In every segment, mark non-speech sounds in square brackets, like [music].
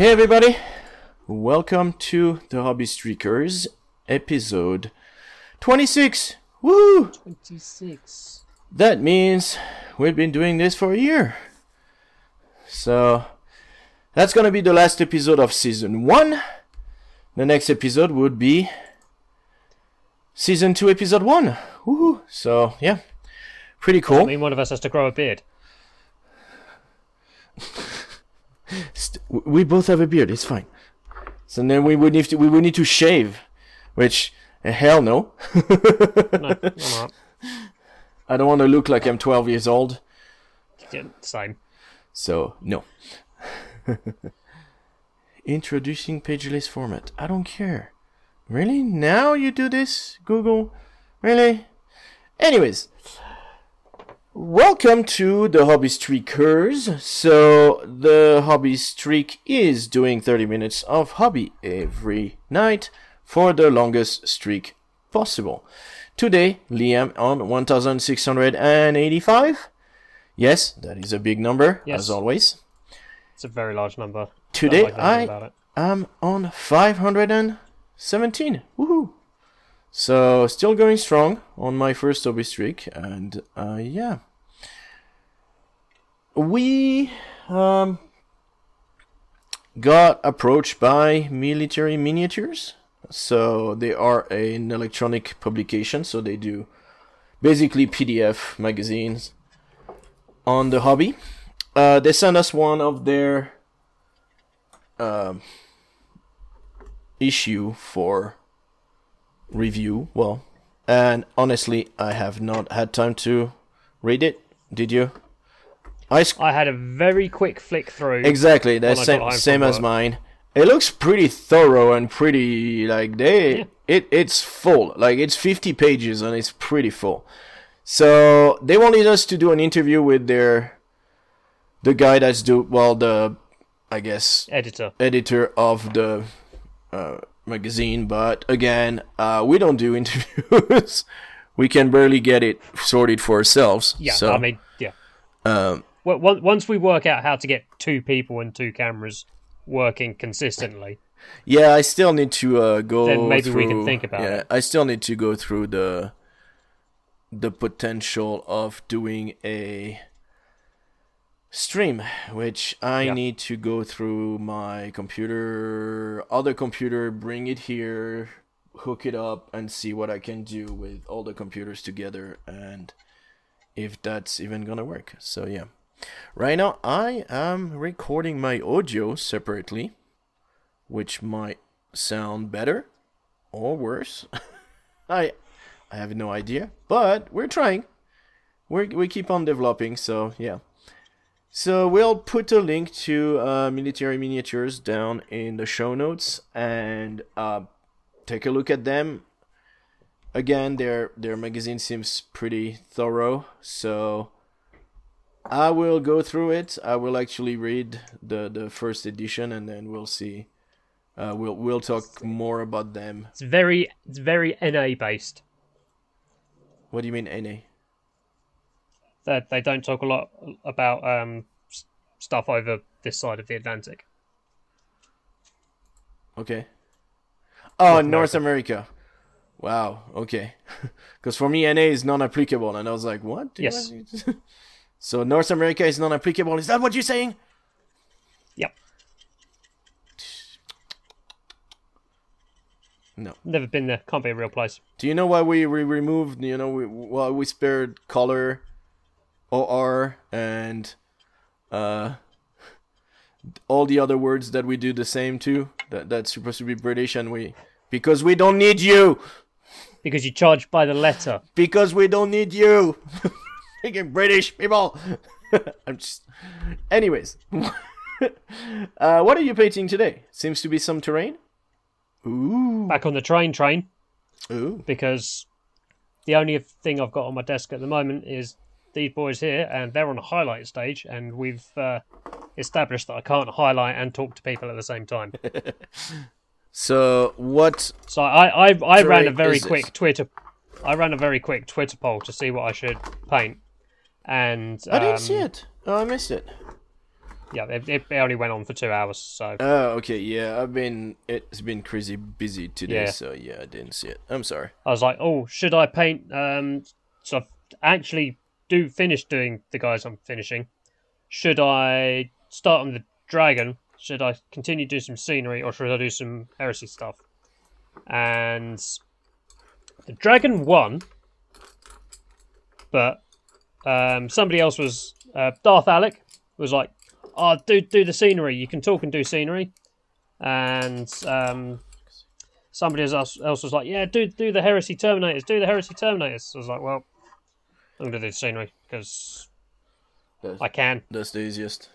Hey everybody, welcome to the Hobby Streakers episode 26. Woo! 26. That means we've been doing this for a year. So that's gonna be the last episode of season one. The next episode would be season two, episode one. Woohoo! So yeah, pretty cool. I mean, one of us has to grow a beard. St- we both have a beard. It's fine. So then we would need to we would need to shave, which eh, hell no. No. [laughs] I don't want to look like I'm 12 years old. Yeah, same. So no. [laughs] Introducing pageless format. I don't care. Really? Now you do this, Google? Really? Anyways, welcome to the Hobby Streakers. So the Hobby Streak is doing 30 minutes of hobby every night for the longest streak possible. Today, Liam on 1685. Yes, that is a big number, Yes. as always. It's a very large number. Today, like I am on 517. Woohoo! So, still going strong on my first hobby streak, and uh, yeah. We um, got approached by Military Miniatures. So, they are an electronic publication, so they do basically PDF magazines on the hobby. Uh, they sent us one of their um, issue for review. Well, and honestly, I have not had time to read it. Did you? I sc- I had a very quick flick through. exactly I same same as work. mine. It looks pretty thorough and pretty like they Yeah. it it's full. Like it's 50 pages and it's pretty full. So they wanted us to do an interview with their the guy that's do well the I guess Editor. editor of the uh, magazine, but again, uh, we don't do [laughs] interviews. we can barely get it sorted for ourselves. Yeah, so, I mean, yeah. um, Once we work out how to get two people and two cameras working consistently, yeah, I still need to uh, go. Then maybe we can through- think about yeah, it. I still need to go through the the potential of doing a stream, which I Yeah. need to go through my computer, other computer, bring it here, hook it up, and see what I can do with all the computers together, and if that's even gonna work. So yeah, right now I am recording my audio separately, which might sound better or worse. [laughs] I I have no idea, but we're trying. We we keep on developing, so yeah. So we'll put a link to uh, military miniatures down in the show notes and uh, take a look at them. Again, their their magazine seems pretty thorough, so I will go through it. I will actually read the the first edition, and then we'll see. Uh, we'll we'll talk more about them. it's very it's very NA based. What do you mean, NA? They they don't talk a lot about um stuff over this side of the Atlantic. Okay. Oh, North North America. Wow. Okay. [laughs] Because for me, NA is non-applicable, and I was like, "What?" Yes. [laughs] want me to- so North America is not applicable. Is that what you're saying? Yep. No. Never been there. Can't be a real place. Do you know why we, we removed? You know, we, why we spared color, OR, and uh, all the other words that we do the same to. That that's supposed to be British, and we because we don't need you. Because you charge by the letter. because we don't need you. [laughs] Freaking British people. [laughs] I'm just. Anyways, [laughs] uh, what are you painting today? Seems to be some terrain. Ooh. Back on the train train. Ooh. because the only thing I've got on my desk at the moment is these boys here, and they're on a highlight stage, and we've uh, established that I can't highlight and talk to people at the same time. [laughs] So what? So I I, I ran a very quick this? Twitter, I ran a very quick Twitter poll to see what I should paint, and I didn't um, see it. Oh, I missed it. yeah, it, it only went on for two hours. So Oh, okay, yeah. I've been it's been crazy busy today, Yeah. so yeah, I didn't see it. I'm sorry. I was like, oh, should I paint? Um, so I've actually do finish doing the guys I'm finishing. Should I start on the dragon? Should I continue to do some scenery, or should I do some heresy stuff? And the dragon won, but um, somebody else was uh, Darth Alec was like, "Oh, do do the scenery. You can talk and do scenery." And um, somebody else else was like, "Yeah, do do the heresy terminators. Do the heresy terminators." So I was like, "Well, I'm gonna do the scenery because I can." that's the easiest.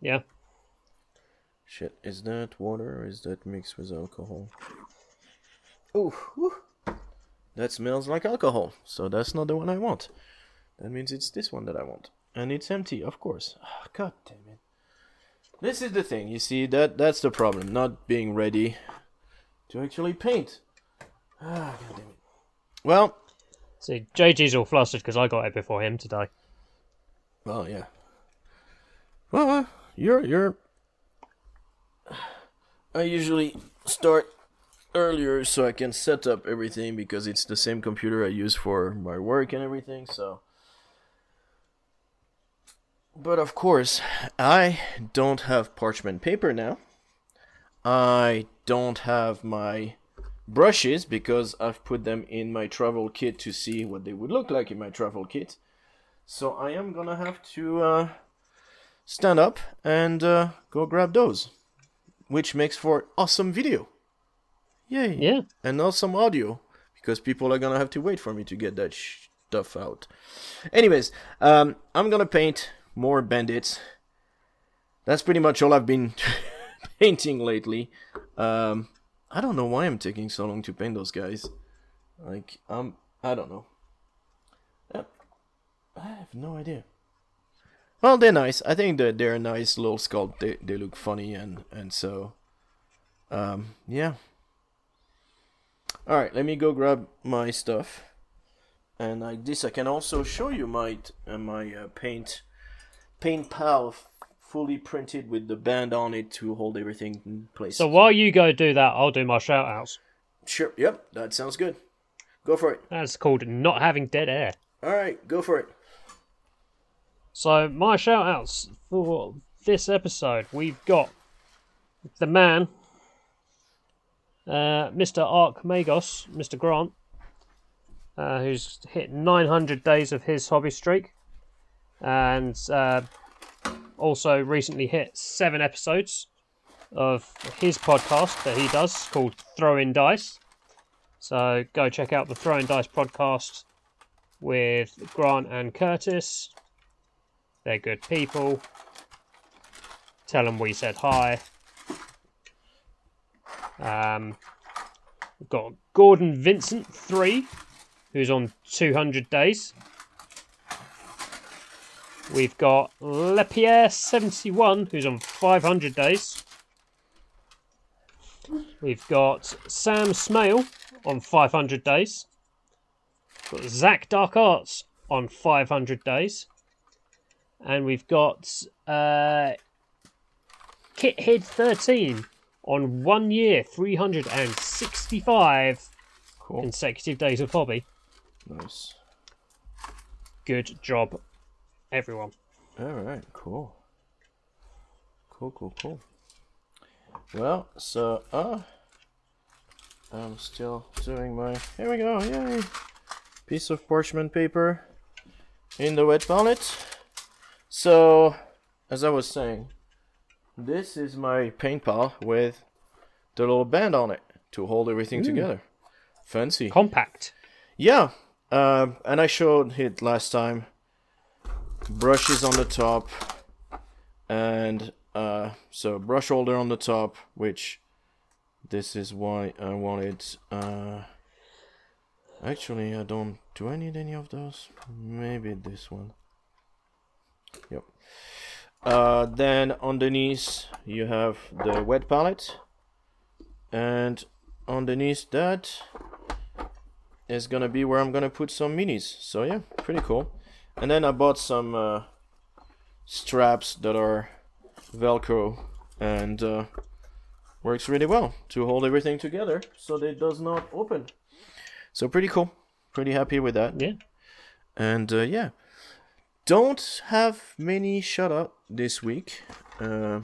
Yeah. Shit, is that water or is that mixed with alcohol? Ooh, whew. that smells like alcohol. So that's not the one I want. That means it's this one that I want, and it's empty, of course. Ah, God damn it! This is the thing. You see that that's the problem. Not being ready to actually paint. Ah, God damn it. Well, See, JG's all flustered because I got it before him today. Well, yeah. Well, uh, you're you're. I usually start earlier so I can set up everything because it's the same computer I use for my work and everything. So, but of course, I don't have parchment paper now. I don't have my brushes because I've put them in my travel kit to see what they would look like in my travel kit. So I am gonna have to uh, stand up and uh, go grab those, which makes for awesome video. Yay! Yeah. And awesome audio because people are gonna have to wait for me to get that sh- stuff out. Anyways, um, I'm gonna paint more bandits. That's pretty much all I've been [laughs] painting lately. Um, I don't know why I'm taking so long to paint those guys. Like, um, I don't know. Yep. I have no idea. Well, they're nice. I think that they're a nice little sculpt. They they look funny and and so, um, yeah. All right, let me go grab my stuff, and like this, I can also show you my uh, my uh, paint paint pal fully printed with the band on it to hold everything in place. So while you go do that, I'll do my shout outs. sure, yep, that sounds good. Go for it. That's called not having dead air. All right, go for it. So my shout outs for this episode, we've got the man, uh, Mr. Arch Magos, Mr. Grant, uh, who's hit 900 days of his hobby streak, and uh, also recently hit seven episodes of his podcast that he does called Throwing Dice. So go check out the Throwing Dice podcast with Grant and Curtis. They're good people. Tell them we said hi. Um, we've got Gordon Vincent three, who's on 200 days. We've got Lepierre seventy one, who's on 500 days. We've got Sam Smale on 500 days. We've got Zak Dark Arts on 500 days and we've got uh, Kithead 13 on one year, 365 Cool. consecutive days of hobby. Nice. Good job, everyone. All right, cool. Cool, cool, cool. Well, so uh I'm still doing my here we go, yay. Piece of parchment paper in the wet palette. So as I was saying, this is my paint pal with the little band on it to hold everything together. Fancy. Compact. Yeah, um, and I showed it last time. Brushes on the top, and uh, so brush holder on the top, which this is why I wanted. Uh, actually, I don't. Do I need any of those? Maybe this one. Yep. Uh, then underneath you have the wet palette, and underneath that is gonna be where I'm gonna put some minis. So yeah, pretty cool. And then I bought some uh, straps that are Velcro and uh, works really well to hold everything together so that it does not open. So pretty cool. Pretty happy with that. Yeah. And uh, yeah, don't have many shut up this week. Uh,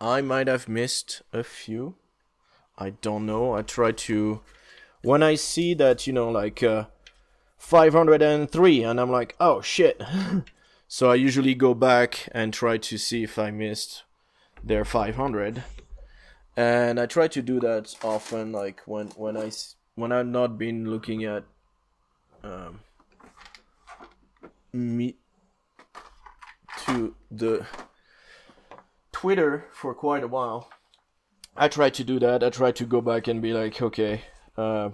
I might have missed a few. I don't know. I try to when I see that you know like uh, 503 and I'm like oh shit. [laughs] so I usually go back and try to see if I missed their 500. And I try to do that often like when when i when I've not been looking at um, me to the Twitter for quite a while. I try to do that. I try to go back and be like, okay, uh,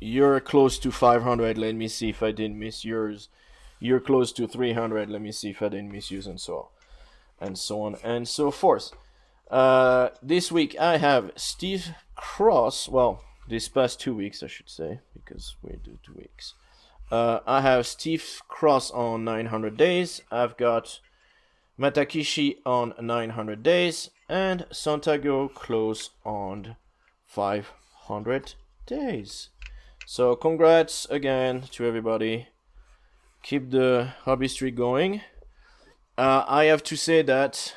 you're close to 500. Let me see if I didn't miss yours. You're close to 300. Let me see if I didn't miss yours, and so on, and so on and so forth. Uh, this week I have Steve Cross. Well, this past two weeks, I should say, because we do two weeks. Uh, I have Steve Cross on 900 days. I've got Matakishi on 900 days, and Santiago Close on 500 days. So, congrats again to everybody. Keep the hobby streak going. Uh, I have to say that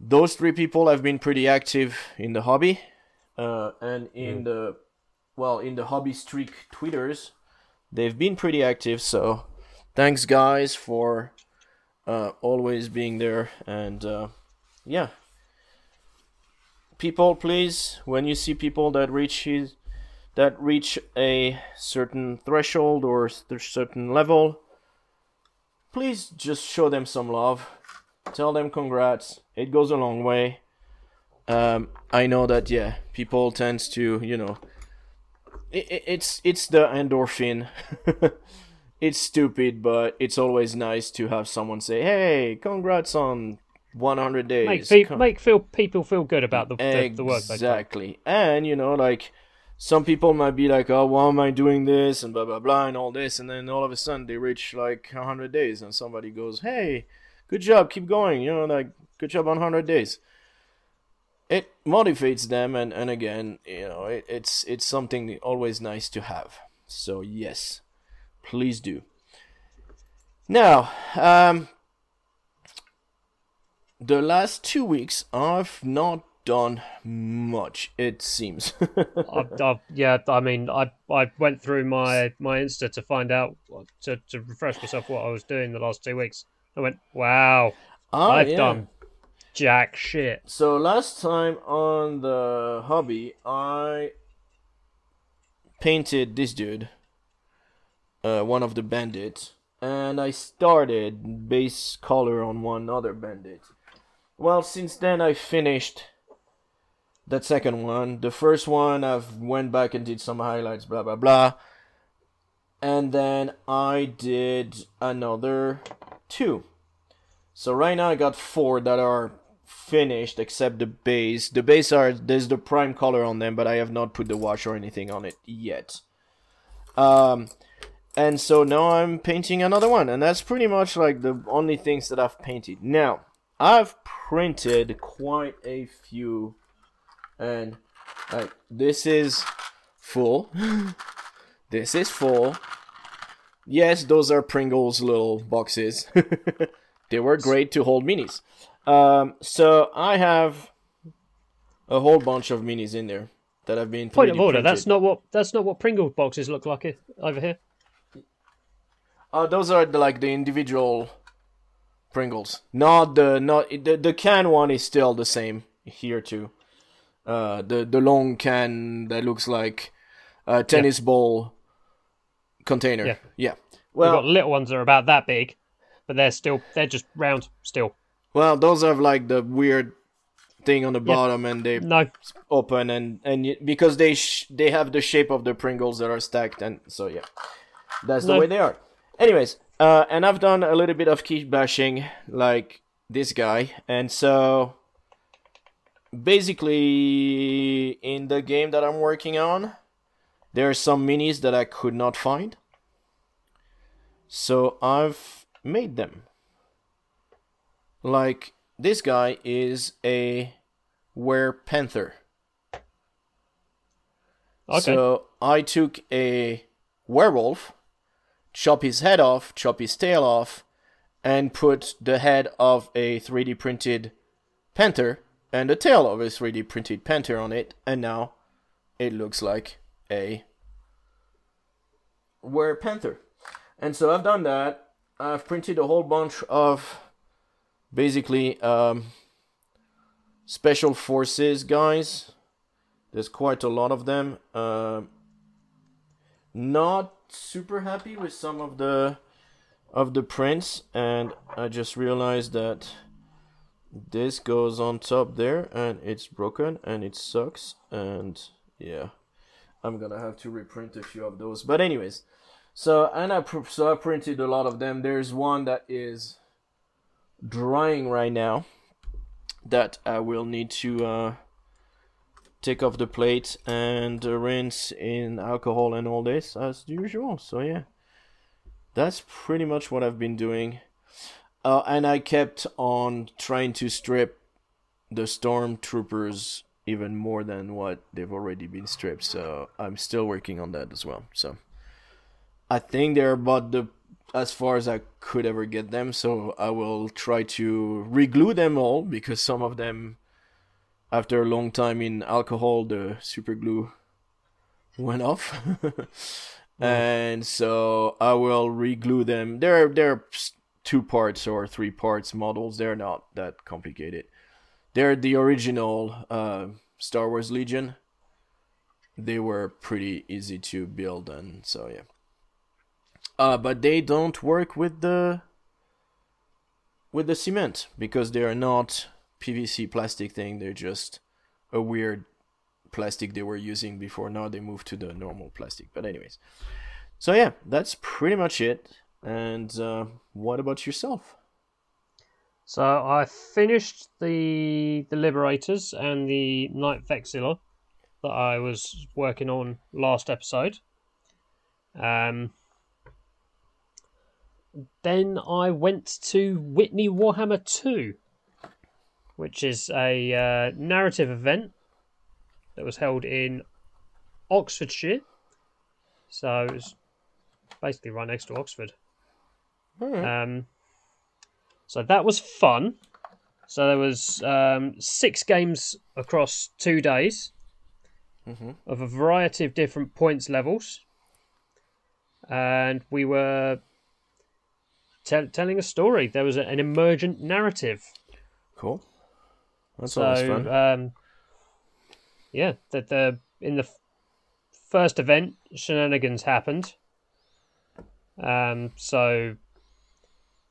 those three people have been pretty active in the hobby uh, and in the well in the hobby streak twitters they've been pretty active so thanks guys for uh, always being there and uh, yeah people please when you see people that reach his, that reach a certain threshold or s- certain level please just show them some love. Tell them congrats. It goes a long way. Um, i know that yeah people tends to you know it, it, it's it's the endorphin. [laughs] It's stupid but it's always nice to have someone say hey congrats on 100 days. Make, pe- Con- make feel people feel good about the, the, the work. Exactly. And you know, like some people might be like, "Oh, why am I doing this?" and blah blah blah and all this, and then all of a sudden they reach like hundred days, and somebody goes, "Hey, good job, keep going." You know, like good job on hundred days. It motivates them, and and again, you know, it, it's it's something always nice to have. So yes, please do. Now, um, the last two weeks I've not done much. It seems. [laughs] I've, I've, yeah, I mean, I I went through my my Insta to find out to to refresh myself what I was doing the last two weeks. I went, wow, Ah, I've yeah. done jack shit. So last time on the hobby, I painted this dude, uh, one of the bandits, and I started base color on one other bandit. Well, since then I finished that second one. The first one I've went back and did some highlights, blah blah blah, and then I did another two. So right now I got four that are finished except the base. The base are there's the prime color on them, but I have not put the wash or anything on it yet. Um, and so now I'm painting another one, and that's pretty much like the only things that I've painted. Now I've printed quite a few, and like this is full. [gasps] this is full. Yes, those are Pringles little boxes. [laughs] they were great to hold minis. Um, so I have a whole bunch of minis in there that have been Point of 3D order. That's not what that's not what Pringle boxes look like over here. Uh, those are the, like the individual Pringles, not the not the the can one is still the same here too. Uh, the the long can that looks like a tennis ball container. Yeah. yeah. We've Well, got little ones that are about that big, but they're still they're just round still. well, those have like the weird thing on the bottom, and they No, open and and because they sh- they have the shape of the Pringles that are stacked, and so yeah, that's the No. way they are. Anyways, uh, and I've done a little bit of kit bashing, like this guy, and so basically in the game that I'm working on, there are some minis that I could not find, so I've made them. like this guy is a were panther. Okay. So I took a werewolf, chop his head off, chop his tail off, and put the head of a 3D printed panther and the tail of a 3D printed panther on it, and now it looks like a were panther. And so I've done that. I've printed a whole bunch of basically um, special forces guys. There's quite a lot of them. Uh, not super happy with some of the of the prints, and I just realized that this goes on top there, and it's broken, and it sucks, and yeah, I'm gonna have to reprint a few of those. But anyways, so and I pr- so I printed a lot of them. There's one that is drying right now that I will need to uh, take off the plate and uh, rinse in alcohol and all this as usual. So yeah, that's pretty much what I've been doing. Uh, and I kept on trying to strip the stormtroopers even more than what they've already been stripped. So I'm still working on that as well. So I think they're about the as far as I could ever get them. So I will try to reglue them all because some of them, after a long time in alcohol, the super glue [laughs] went off. [laughs] and so I will reglue them. They're they're two parts or three parts models. They're not that complicated. They're the original uh, Star Wars Legion. They were pretty easy to build, and so yeah. Uh, but they don't work with the with the cement because they are not PVC plastic thing. They're just a weird plastic they were using before. Now they moved to the normal plastic. But anyways, so yeah, that's pretty much it. And uh, what about yourself? So I finished the the Liberators and the Knight-Vexillor that I was working on last episode. Um, then I went to Witney Warhammer 2, which is a uh, narrative event that was held in Oxfordshire. So it was basically right next to Oxford. Alright. Um, so that was fun. So there was um, six games across two days Mhm. of a variety of different points levels, and we were tell telling a story. There was a, an emergent narrative. Cool. That's So always fun. um, yeah, that the in the f- first event shenanigans happened. Um, so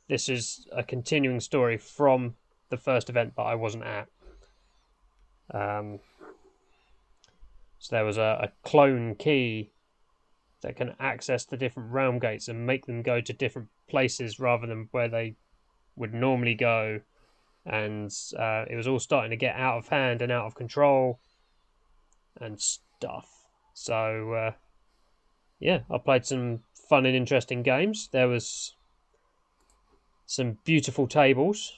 this is a continuing story from the first event, that I wasn't at. Um, so there was a, a clone key that can access the different realm gates and make them go to different places rather than where they would normally go and uh, it was all starting to get out of hand and out of control and stuff. So uh, yeah, I played some fun and interesting games. There was some beautiful tables,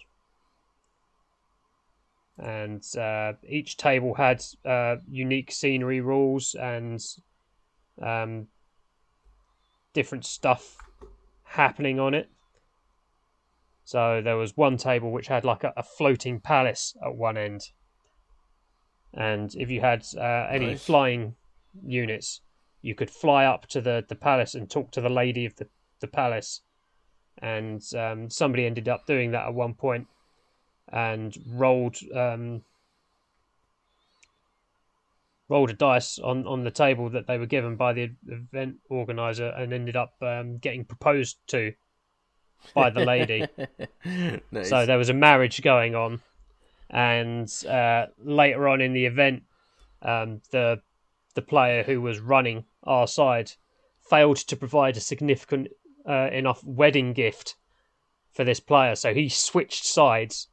and uh, each table had uh, unique scenery rules and um, different stuff happening on it. So there was one table which had like a, a floating palace at one end, and if you had uh, any Nice. flying units, you could fly up to the, the palace and talk to the lady of the, the palace. And um, somebody ended up doing that at one point and rolled um, rolled a dice on, on the table that they were given by the event organizer and ended up um, getting proposed to by the lady. [laughs] nice. So there was a marriage going on, and uh, later on in the event, um, the the player who was running our side failed to provide a significant uh, enough wedding gift for this player, so he switched sides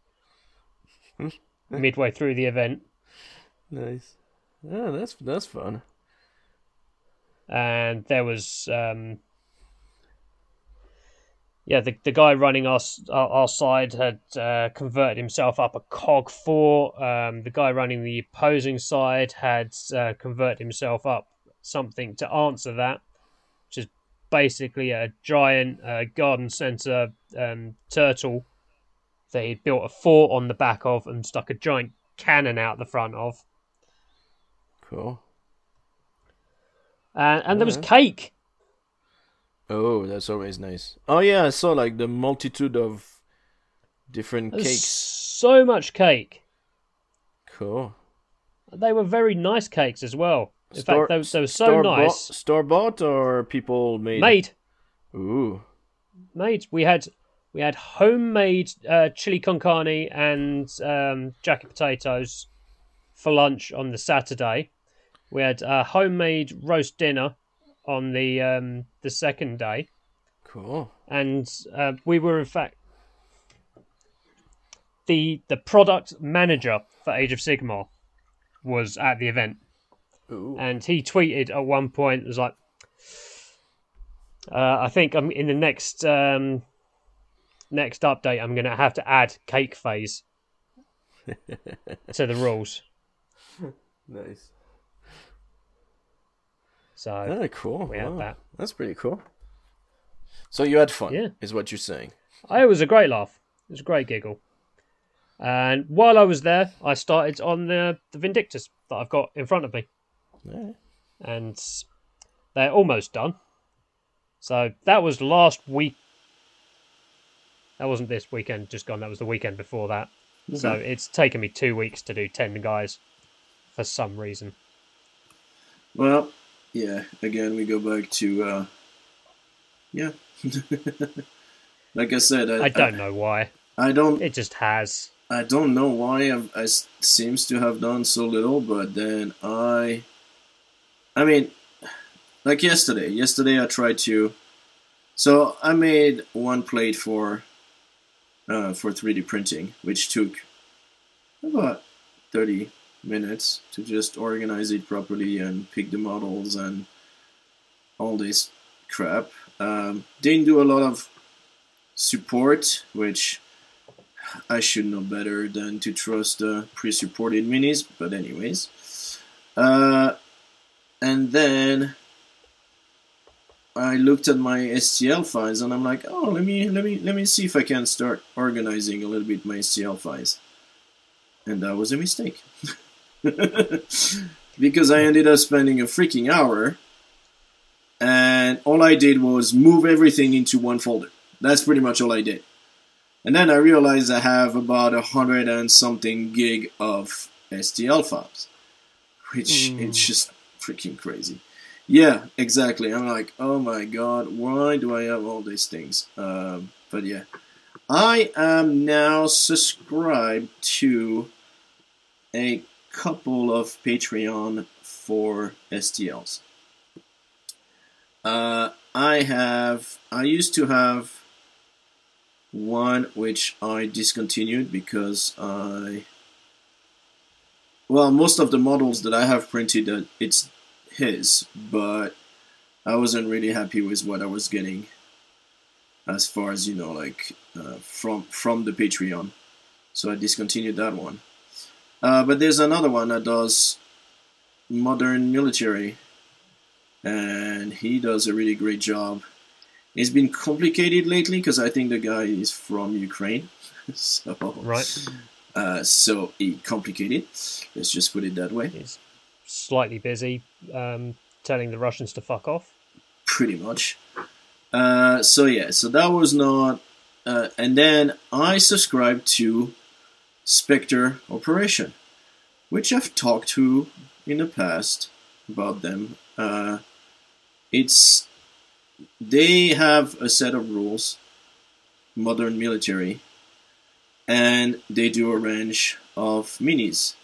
midway through the event, nice. Yeah, that's that's fun. and there was um, yeah, the, the guy running our our, our side had uh, converted himself up a Cogfort. Um, the guy running the opposing side had uh, converted himself up something to answer that, basically a giant uh, garden centre um, turtle that he built a fort on the back of and stuck a giant cannon out the front of. Cool. And, and there was cake. Oh, that's always nice. Oh yeah, I saw like the multitude of different There's cakes. so much cake. Cool. They were very nice cakes as well. In Store- fact, they, they were so nice. Bought, store bought or people made? Made, Ooh. made. We had we had homemade uh, chili con carne and um, jacket potatoes for lunch on the Saturday. We had a homemade roast dinner on the um, the second day, Cool. and uh, we were in fact the the product manager for Age of Sigmar was at the event. Ooh. and he tweeted at one point was like uh, i think i'm in the next um next update i'm gonna have to add cake phase to the rules [laughs] Nice. so Ah, cool. we had that That's pretty cool. So you had fun, Yeah. is what you're saying. oh, it was a great laugh it was a great giggle and while i was there i started on the the Vindictors that i've got in front of me Yeah. and they're almost done. So that was last week. That wasn't this weekend, just gone. That was the weekend before that. So it's taken me two weeks to do ten guys, for some reason. Well, yeah. Again, we go back to uh, yeah. [laughs] like I said, I, I don't know why. I, don't. It just has. I don't know why I've, I s- seems to have done so little, but then I, I mean, like yesterday. Yesterday I tried to, so I made one plate for, uh, for 3D printing, which took about 30 minutes to just organize it properly and pick the models and all this crap. Um, didn't do a lot of support, which I should know better than to trust the pre-supported minis, but anyways. Uh, and then I looked at my STL files and I'm like, oh, let me let me let me see if I can start organizing a little bit my STL files. And that was a mistake. [laughs] because I ended up spending a freaking hour and all I did was move everything into one folder. That's pretty much all I did. And then I realized I have about a hundred and something gig of STL files, which Mm. it's just freaking crazy. Yeah, exactly. I'm like, oh my god, why do I have all these things? Um, but yeah, I am now subscribed to a couple of Patreon for STLs. Uh, I have, I used to have one which I discontinued because I well most of the models that I have printed uh, it's his but I wasn't really happy with what I was getting as far as you know like uh, from from the Patreon so I discontinued that one uh, but there's another one that does modern military and he does a really great job it's been complicated lately because I think the guy is from Ukraine, [laughs] so Right. uh, so it complicated. Let's just put it that way. He's slightly busy um, telling the Russians to fuck off. Pretty much. Uh, so yeah, so that was not. Uh, and then I subscribed to Spectre Operation, which I've talked to in the past about them. Uh, it's they have a set of rules, modern military, and they do a range of minis.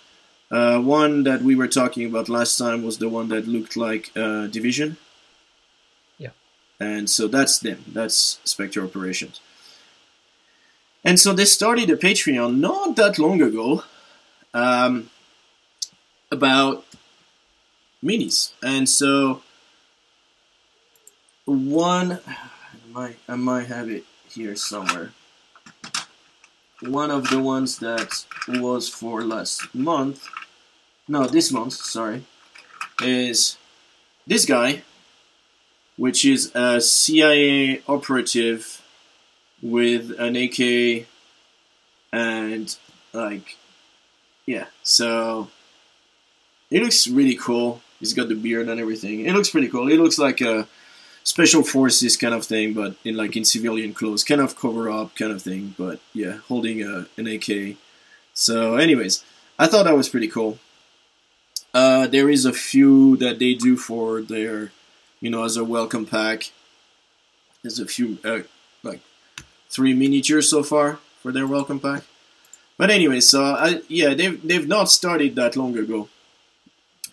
Uh, one that we were talking about last time was the one that looked like uh, Division. Yeah. And so that's them. That's Spectre Operations. And so they started a Patreon not that long ago um, about minis. And so one, [sighs] I might, I might have it here somewhere. One of the ones that was for last month, no, this month, sorry, is this guy, which is a CIA operative with an AK and like, yeah, so it looks really cool. He's got the beard and everything. It looks pretty cool. It looks like a special forces kind of thing, but in like in civilian clothes, kind of cover up kind of thing. But yeah, holding a, an AK. So, anyways, I thought that was pretty cool. Uh, there is a few that they do for their, you know, as a welcome pack. There's a few, uh, like three miniatures so far for their welcome pack. But anyway, so I, yeah, they've they've not started that long ago.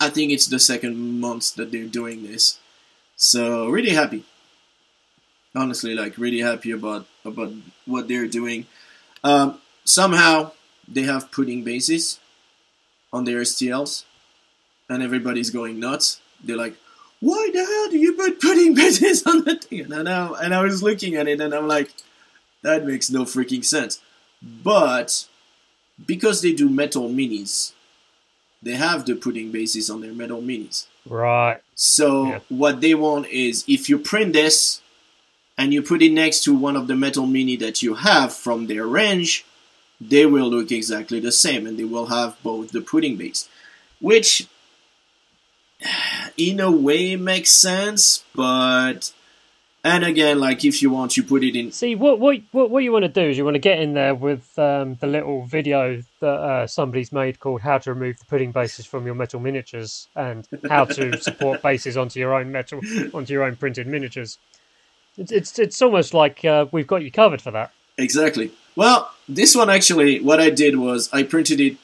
I think it's the second month that they're doing this. So really happy. Honestly, like really happy about about what they're doing. Um, somehow they have pudding bases on their STLs, and everybody's going nuts. They're like, "Why the hell do you put pudding [laughs] bases on the thing?" And I and I was looking at it, and I'm like, "That makes no freaking sense." But because they do metal minis, they have the pudding bases on their metal minis. Right. So Yeah. what they want is if you print this and you put it next to one of the metal mini that you have from their range, they will look exactly the same and they will have both the pudding base. Which [sighs] in a way makes sense, but and again, like if you want you put it in See, what what what, what you want to do is you want to get in there with um, the little video that uh, somebody's made called "How to Remove the Pudding Bases from Your Metal Miniatures" and how to [laughs] support bases onto your own metal onto your own printed miniatures. It's it's, it's almost like uh, we've got you covered for that. Exactly. Well, this one actually, what I did was I printed it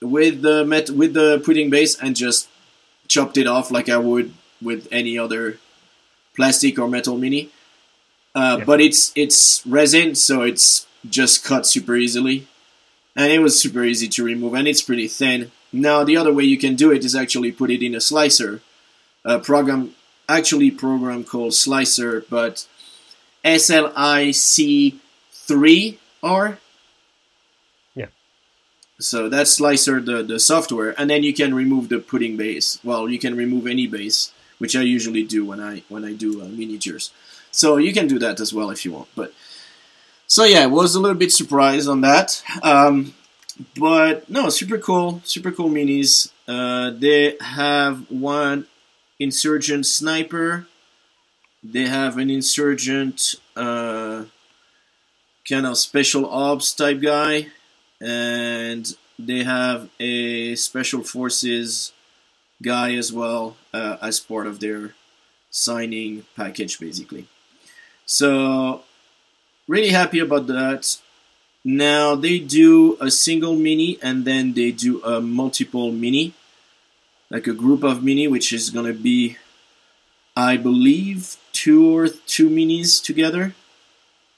with the met with the pudding base and just chopped it off like I would with any other plastic or metal mini. Uh, Yeah. But it's it's resin, so it's just cut super easily, and it was super easy to remove, and it's pretty thin. Now the other way you can do it is actually put it in a slicer, a program actually program called Slic3r, but S L I C three R. Yeah. So that's Slic3r, the, the software, and then you can remove the pudding base. Well, you can remove any base, which I usually do when I when I do uh, miniatures. So you can do that as well if you want. But so yeah, I was a little bit surprised on that. Um, but no, super cool, super cool minis. Uh, they have one insurgent sniper. They have an insurgent uh, kind of special ops type guy, and they have a special forces guy as well uh, as part of their signing package, basically. So, really happy about that. Now they do a single mini and then they do a multiple mini, like a group of mini, which is gonna be, I believe, two or two minis together.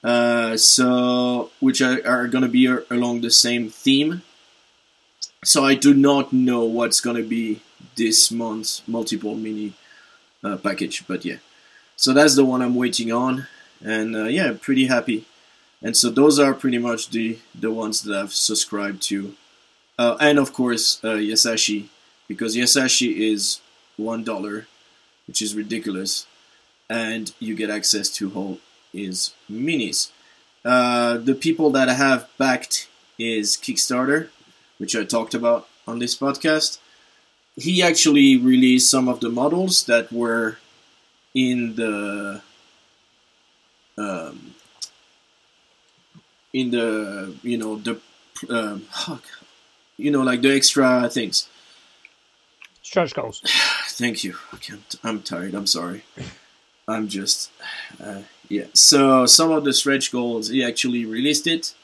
Uh, so which are, are gonna be along the same theme. So I do not know what's gonna be this month's multiple mini uh, package, but yeah. So that's the one I'm waiting on, and uh, yeah, pretty happy. And so those are pretty much the the ones that I've subscribed to, uh, and of course uh, Yasashi, because Yasashi is one dollar, which is ridiculous, and you get access to all his minis. Uh, the people that I have backed is Kickstarter, which I talked about on this podcast. He actually released some of the models that were in the um, in the you know the um, you know like the extra things. Stretch goals. [sighs] Thank you. I can't, I'm tired. I'm sorry. I'm just uh, yeah. So some of the stretch goals he actually released it,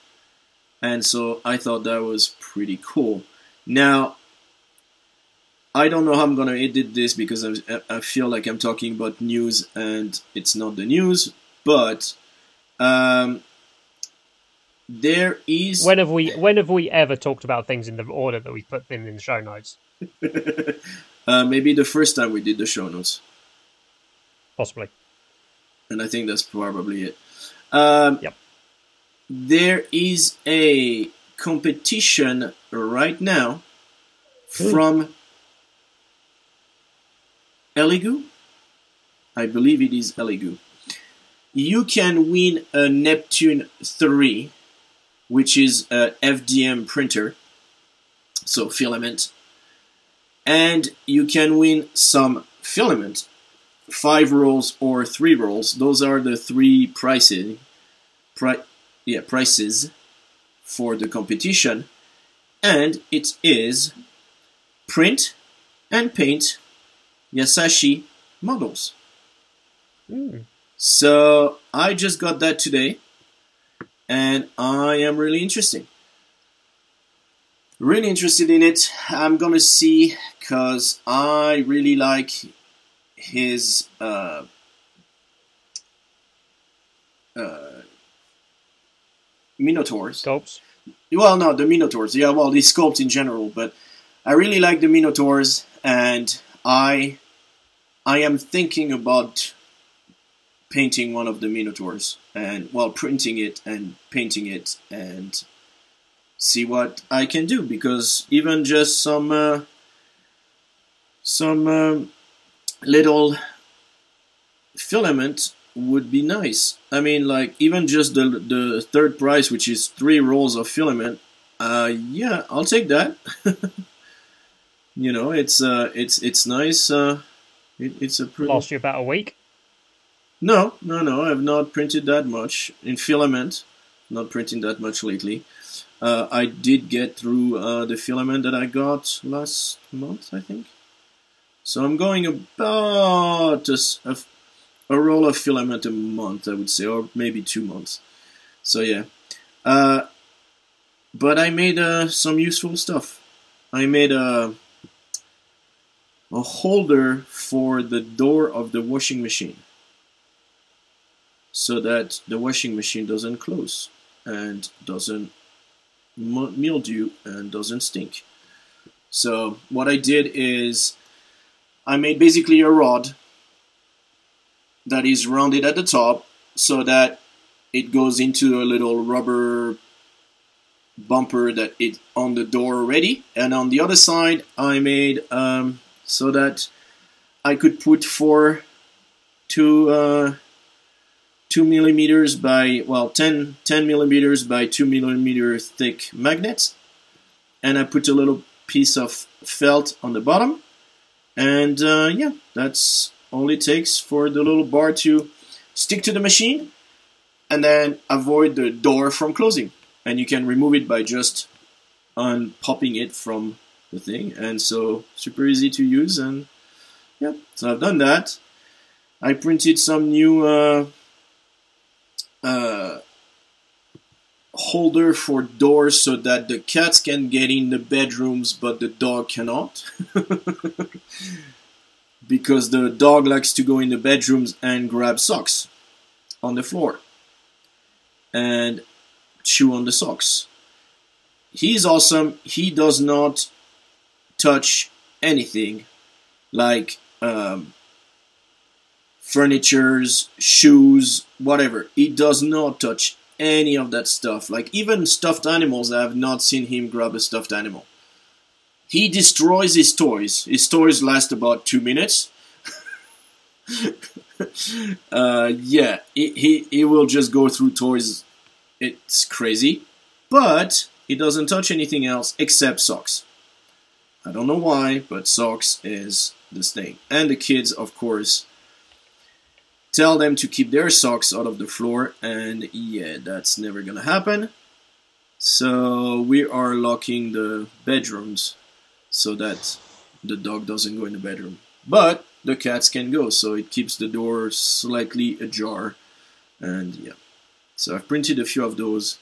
and so I thought that was pretty cool. Now I don't know how I'm gonna edit this because I'm, I feel like I'm talking about news and it's not the news, but um, there is When have we when have we ever talked about things in the order that we put them in the show notes? [laughs] uh, maybe the first time we did the show notes. Possibly. and I think that's probably it. Um, Yep. There is a competition right now Ooh. from Elegoo. I believe it is Elegoo. You can win a Neptune 3, which is a FDM printer, so filament, and you can win some filament, five rolls or three rolls. Those are the three prices. Pri- yeah, prices for the competition, and it is print and paint Yasashi models. Hmm. So I just got that today, and I am really interested. Really interested in it. I'm gonna see because I really like his uh, uh, Minotaurs. Sculpts. Well, no, the Minotaurs. Yeah, well, the sculpt in general, but I really like the Minotaurs, and I, I am thinking about painting one of the Minotaurs, and well, printing it and painting it, and see what I can do because even just some, uh, some um little filament would be nice. I mean, like even just the the third price, which is three rolls of filament. Uh, yeah, I'll take that. [laughs] you know, it's uh, it's it's nice. Uh, it, it's a pretty. Last you about a week. No, no, no. I've not printed that much in filament. Not printing that much lately. Uh, I did get through uh, the filament that I got last month, I think. So I'm going about a roll of filament a month, I would say, or maybe two months. So yeah. Uh, but I made uh, some useful stuff. I made a a holder for the door of the washing machine so that the washing machine doesn't close and doesn't mildew and doesn't stink. So what I did is I made basically a rod that is rounded at the top so that it goes into a little rubber bumper that is on the door already and on the other side I made um, so that I could put four two uh, two millimeters by well 10, 10 millimeters by two millimeter thick magnets. And I put a little piece of felt on the bottom. And uh, yeah that's all it takes for the little bar to stick to the machine and then avoid the door from closing. And you can remove it by just unpopping it from the thing and so super easy to use and yeah. So I've done that. I printed some new uh, uh, holder for doors so that the cats can get in the bedrooms but the dog cannot. [laughs] Because the dog likes to go in the bedrooms and grab socks on the floor and chew on the socks. He's awesome. He does not touch anything like um, furnitures, shoes, whatever. He does not touch any of that stuff. Like even stuffed animals, I have not seen him grab a stuffed animal. He destroys his toys. His toys last about two minutes. [laughs] uh, yeah, he, he he will just go through toys. It's crazy, but he doesn't touch anything else except socks. I don't know why, but socks is this thing. And the kids, of course, tell them to keep their socks out of the floor, and yeah, that's never gonna happen. So we are locking the bedrooms so that the dog doesn't go in the bedroom. But the cats can go, so it keeps the door slightly ajar. And yeah. So I've printed a few of those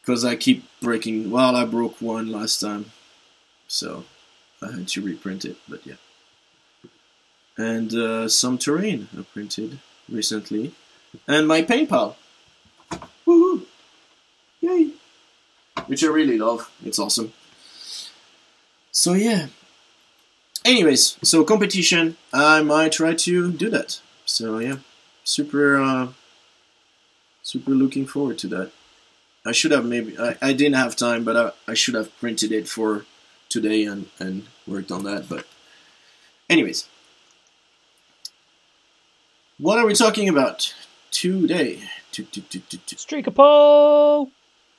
because I keep breaking. Well, I broke one last time, so I had to reprint it. But yeah, and uh, some terrain I printed recently, and my paint pal. Woohoo! Yay! Which I really love. It's awesome. So yeah. Anyways, so competition. I might try to do that. So yeah, super. Uh, super looking forward to that. I should have maybe I, I didn't have time, but I, I should have printed it for today and and worked on that. But anyways, what are we talking about today? To, to, to, to, to. Streaker Poll!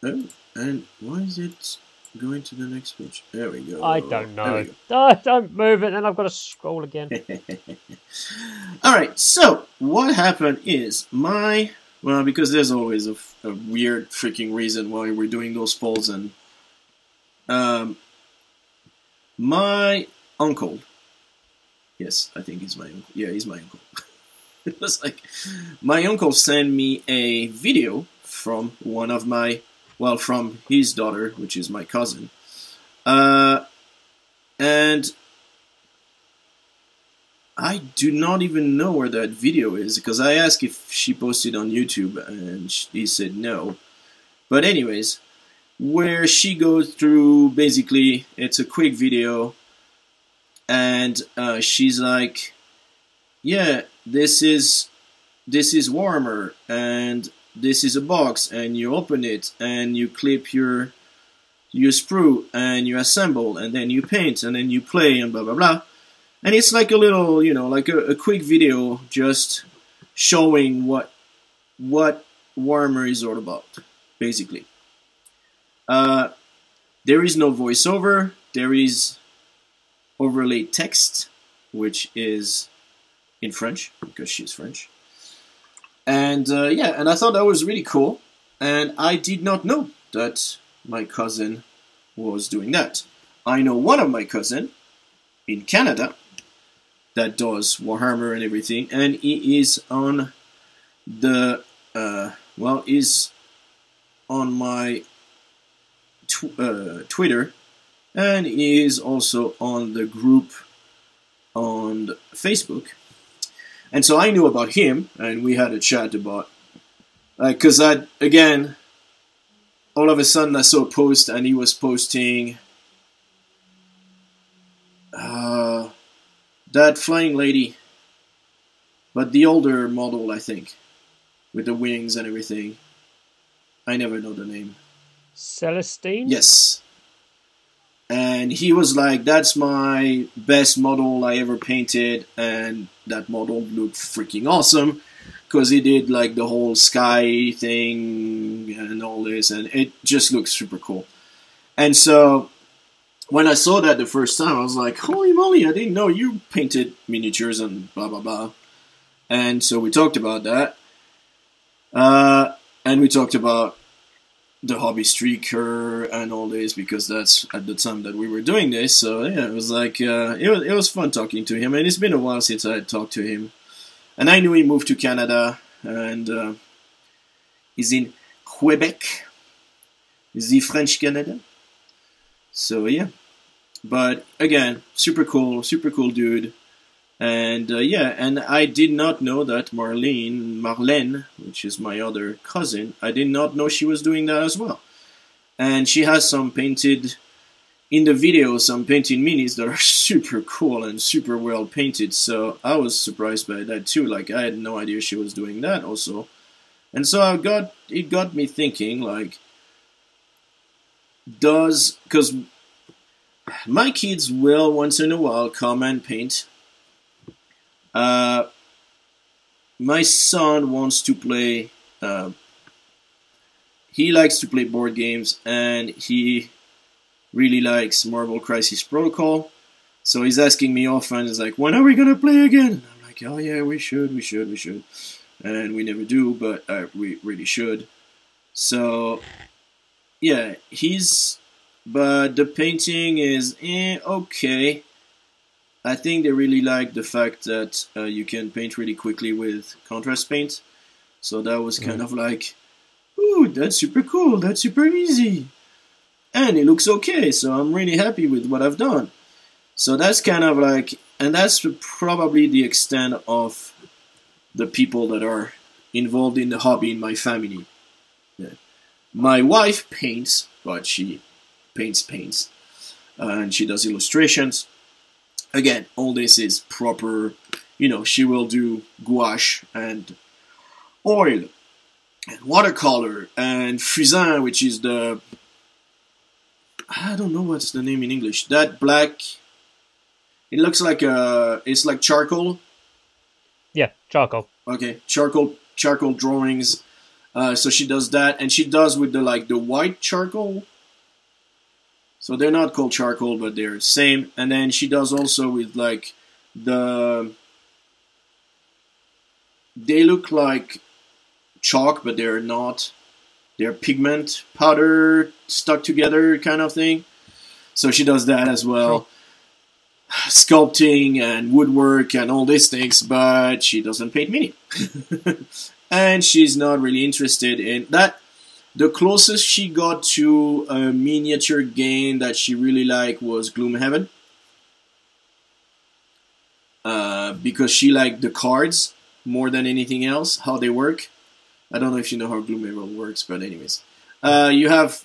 Oh, and why is it going to the next page? There we go. I don't know. go. Ah, [laughs] don't move it, then I've got to scroll again. [laughs] All right. So what happened is my well because there's always a weird freaking reason why we're doing those polls and um my uncle. Yes, I think he's my uncle. Yeah, he's my uncle. [laughs] it was like my uncle sent me a video from one of my well from his daughter, which is my cousin. Uh and I do not even know where that video is because I asked if she posted on YouTube and sh- he said no. But anyways, where she goes through basically it's a quick video and uh, she's like, yeah, this is this is Warhammer and this is a box and you open it and you clip your you sprue and you assemble and then you paint and then you play and blah blah blah. And it's like a little you know like a, a quick video just showing what what Warhammer is all about basically uh, there is no voiceover. There is overlay text which is in french because she's french. And uh, yeah and i thought that was really cool. And i did not know that my cousin was doing that. I know one of my cousin in canada that does Warhammer and everything, and he is on the uh, well, is on my tw- uh, Twitter, and he is also on the group on Facebook, and so I knew about him, and we had a chat about, like, cause I again, all of a sudden I saw a post, and he was posting. Uh, that flying lady, but the older model, I think, with the wings and everything. I never know the name. Celestine? Yes. And he was like, "That's my best model I ever painted," and that model looked freaking awesome because he did like the whole sky thing and all this, and it just looks super cool. And so when I saw that the first time, I was like, holy moly, I didn't know you painted miniatures and blah, blah, blah. And so we talked about that. Uh, and we talked about the hobby streaker and all this because that's at the time that we were doing this. So yeah, it was like, uh, it, was, it was fun talking to him. And it's been a while since I talked to him. And I knew he moved to Canada and uh, he's in Quebec. Is he French Canada? So yeah, but again, super cool, super cool dude, and uh, yeah, and I did not know that Marlene, Marlene, which is my other cousin, I did not know she was doing that as well, and she has some painted in the video, some painted minis that are [laughs] super cool and super well painted. So I was surprised by that too. Like I had no idea she was doing that also, and so I got it got me thinking like does because my kids will once in a while come and paint. Uh, my son wants to play. Uh, he likes to play board games, and he really likes Marvel Crisis Protocol. So he's asking me often. He's like, "When are we gonna play again?" I'm like, "Oh yeah, we should, we should, we should," and we never do, but uh, we really should. So yeah, he's but the painting is eh, okay. I think they really like the fact that uh, you can paint really quickly with contrast paint. So that was kind of like, ooh, that's super cool. That's super easy, and it looks okay. So I'm really happy with what I've done. So that's kind of like, and that's probably the extent of the people that are involved in the hobby in my family. Yeah. My wife paints, but she paints paints uh, and she does illustrations again all this is proper you know she will do gouache and oil and watercolor and fusain, which is the I don't know what's the name in English. That black. It looks like a. It's like charcoal. Yeah, charcoal. Okay, charcoal charcoal drawings. Uh, so she does that, and she does with the like the white charcoal. So they're not called charcoal, but they're the same. And then she does also with like the. They look like chalk, but they're not. They're pigment powder stuck together kind of thing. So she does that as well. Sculpting and woodwork and all these things, but she doesn't paint mini. [laughs] and she's not really interested in that. The closest she got to a miniature game that she really liked was Gloomhaven. Uh, because she liked the cards more than anything else, how they work. I don't know if you know how Gloomhaven works, but anyways, uh, you have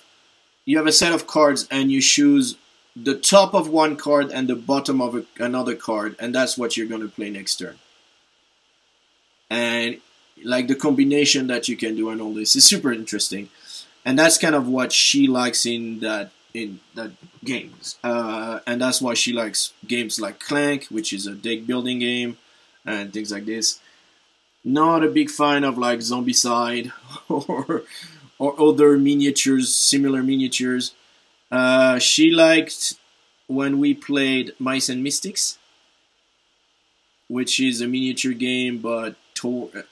you have a set of cards and you choose the top of one card and the bottom of a, another card, and that's what you're going to play next turn. And like the combination that you can do and all this is super interesting, and that's kind of what she likes in that in that games, uh, and that's why she likes games like Clank, which is a deck building game, and things like this. Not a big fan of like Zombicide [laughs] or or other miniatures, similar miniatures. Uh, she liked when we played Mice and Mystics, which is a miniature game but to-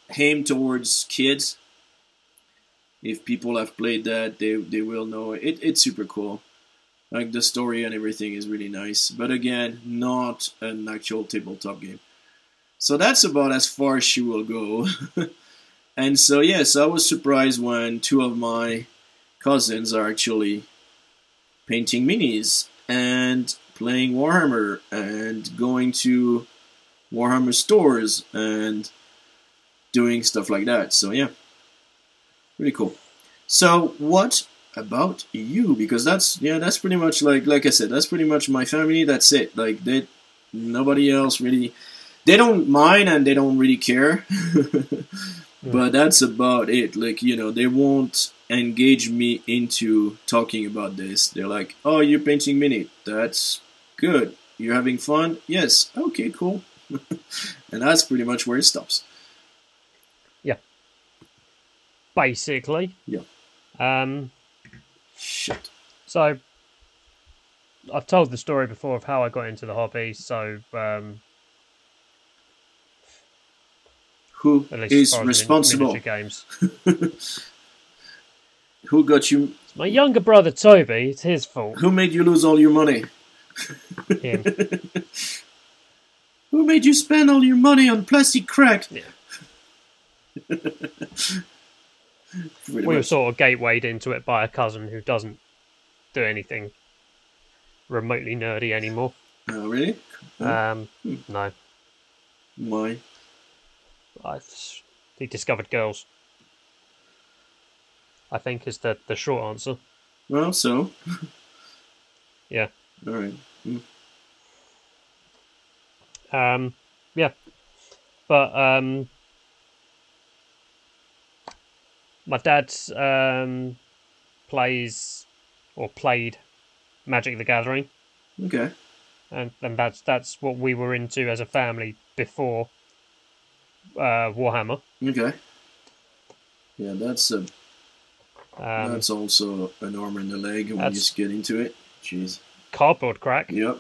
towards kids. If people have played that, they they will know it. It's super cool. Like the story and everything is really nice, but again, not an actual tabletop game. So that's about as far as she will go. [laughs] and so, yes, I was surprised when two of my cousins are actually painting minis and playing Warhammer and going to Warhammer stores and doing stuff like that. So, yeah, really cool. So, what about you? Because that's yeah, that's pretty much like like I said, that's pretty much my family. That's it. Like they, nobody else really they don't mind and they don't really care. [laughs] Hmm. but that's about it. Like, you know, they won't engage me into talking about this. They're like, oh, you're painting mini. That's good. You're having fun? Yes. Okay, cool. [laughs] and that's pretty much where it stops. Yeah. Basically. Yeah. Um, Shit. So, I've told the story before of how I got into the hobby. So, um, Who is responsible? games. [laughs] Who got you? It's my younger brother Toby. It's his fault. Who made you lose all your money? [laughs] Him. [laughs] Who made you spend all your money on plastic crack? Yeah. We were sort of gatewayed into it by a cousin who doesn't do anything remotely nerdy anymore. Oh, really? Hmm. Um, no, Why? I, he discovered girls. I think is the the short answer. Well, so. [laughs] Yeah. All right. Um, yeah, but um, my dad um plays or played Magic the Gathering, Okay. and and that's that's what we were into as a family before uh, Warhammer. Okay. Yeah, that's a Um, that's also an arm in the leg when you just get into it. Jeez. cardboard crack, Yep.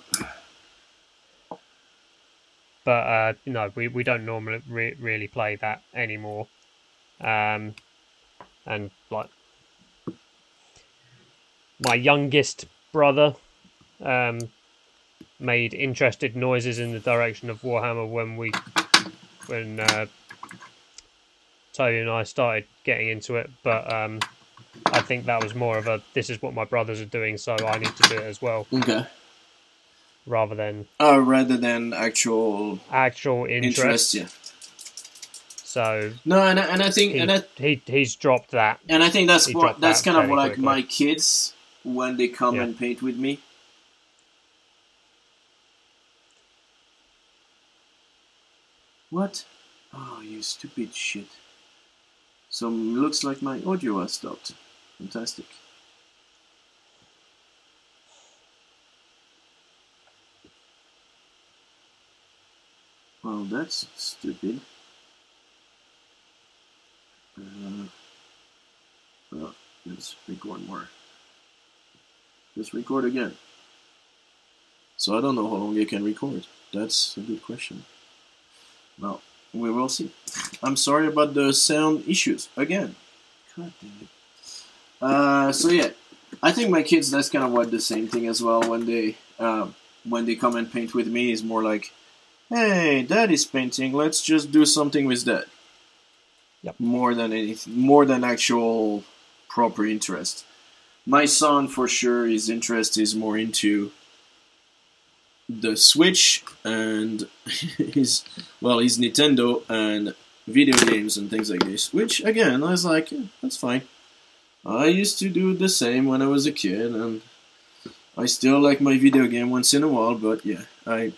but uh, no, we, we don't normally re- really play that anymore. Um, and like my youngest brother um, made interested noises in the direction of Warhammer when we when uh, Toby and I started getting into it, but um, I think that was more of a this is what my brothers are doing, so I need to do it as well, Okay. rather than Uh, rather than actual actual interest, interest. yeah. So No, and I, and I think he, and I, he he's dropped that. and I think that's He what that's that kind of like quickly. my kids when they come Yeah. and paint with me. What? Oh, you stupid shit. So looks like my audio has stopped. Fantastic. Well, that's stupid. Uh, let's record more. Let's record again. So I don't know how long you can record. That's a good question. Well, we will see. I'm sorry about the sound issues again. God damn it. Uh, so yeah, I think my kids that's kind of what the same thing as well. When they um, when they come and paint with me, is more like, hey, dad is painting. Let's just do something with that. Yep. More than anything, more than actual proper interest. My son, for sure, his interest is more into the Switch and [laughs] his well, his Nintendo and video games and things like this. Which again, I was like, yeah, that's fine. I used to do the same when I was a kid, and I still like my video game once in a while. But yeah, I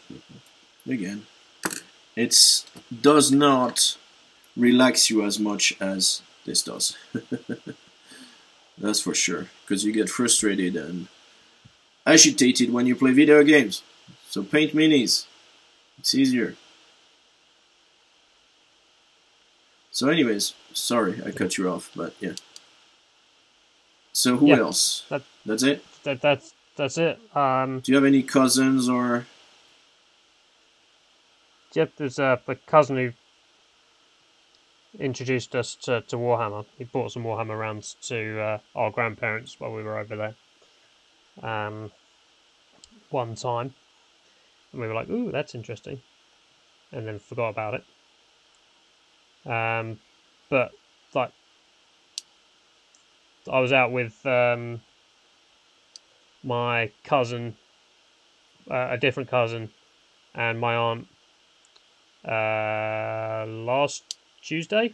again, it's does not relax you as much as this does. [laughs] That's for sure, because you get frustrated and agitated when you play video games. So paint minis. It's easier. So, anyways, sorry I cut you off, but yeah. So who Yeah, else? that- That's it. That that's that's it. Um, Do you have any cousins or? yep, there's a, a cousin who introduced us to, to Warhammer. He brought some Warhammer rounds to uh, our grandparents while we were over there. Um, one time, and we were like, "Ooh, that's interesting," and then forgot about it. Um, but like, I was out with um, my cousin, uh, a different cousin, and my aunt uh, last Tuesday.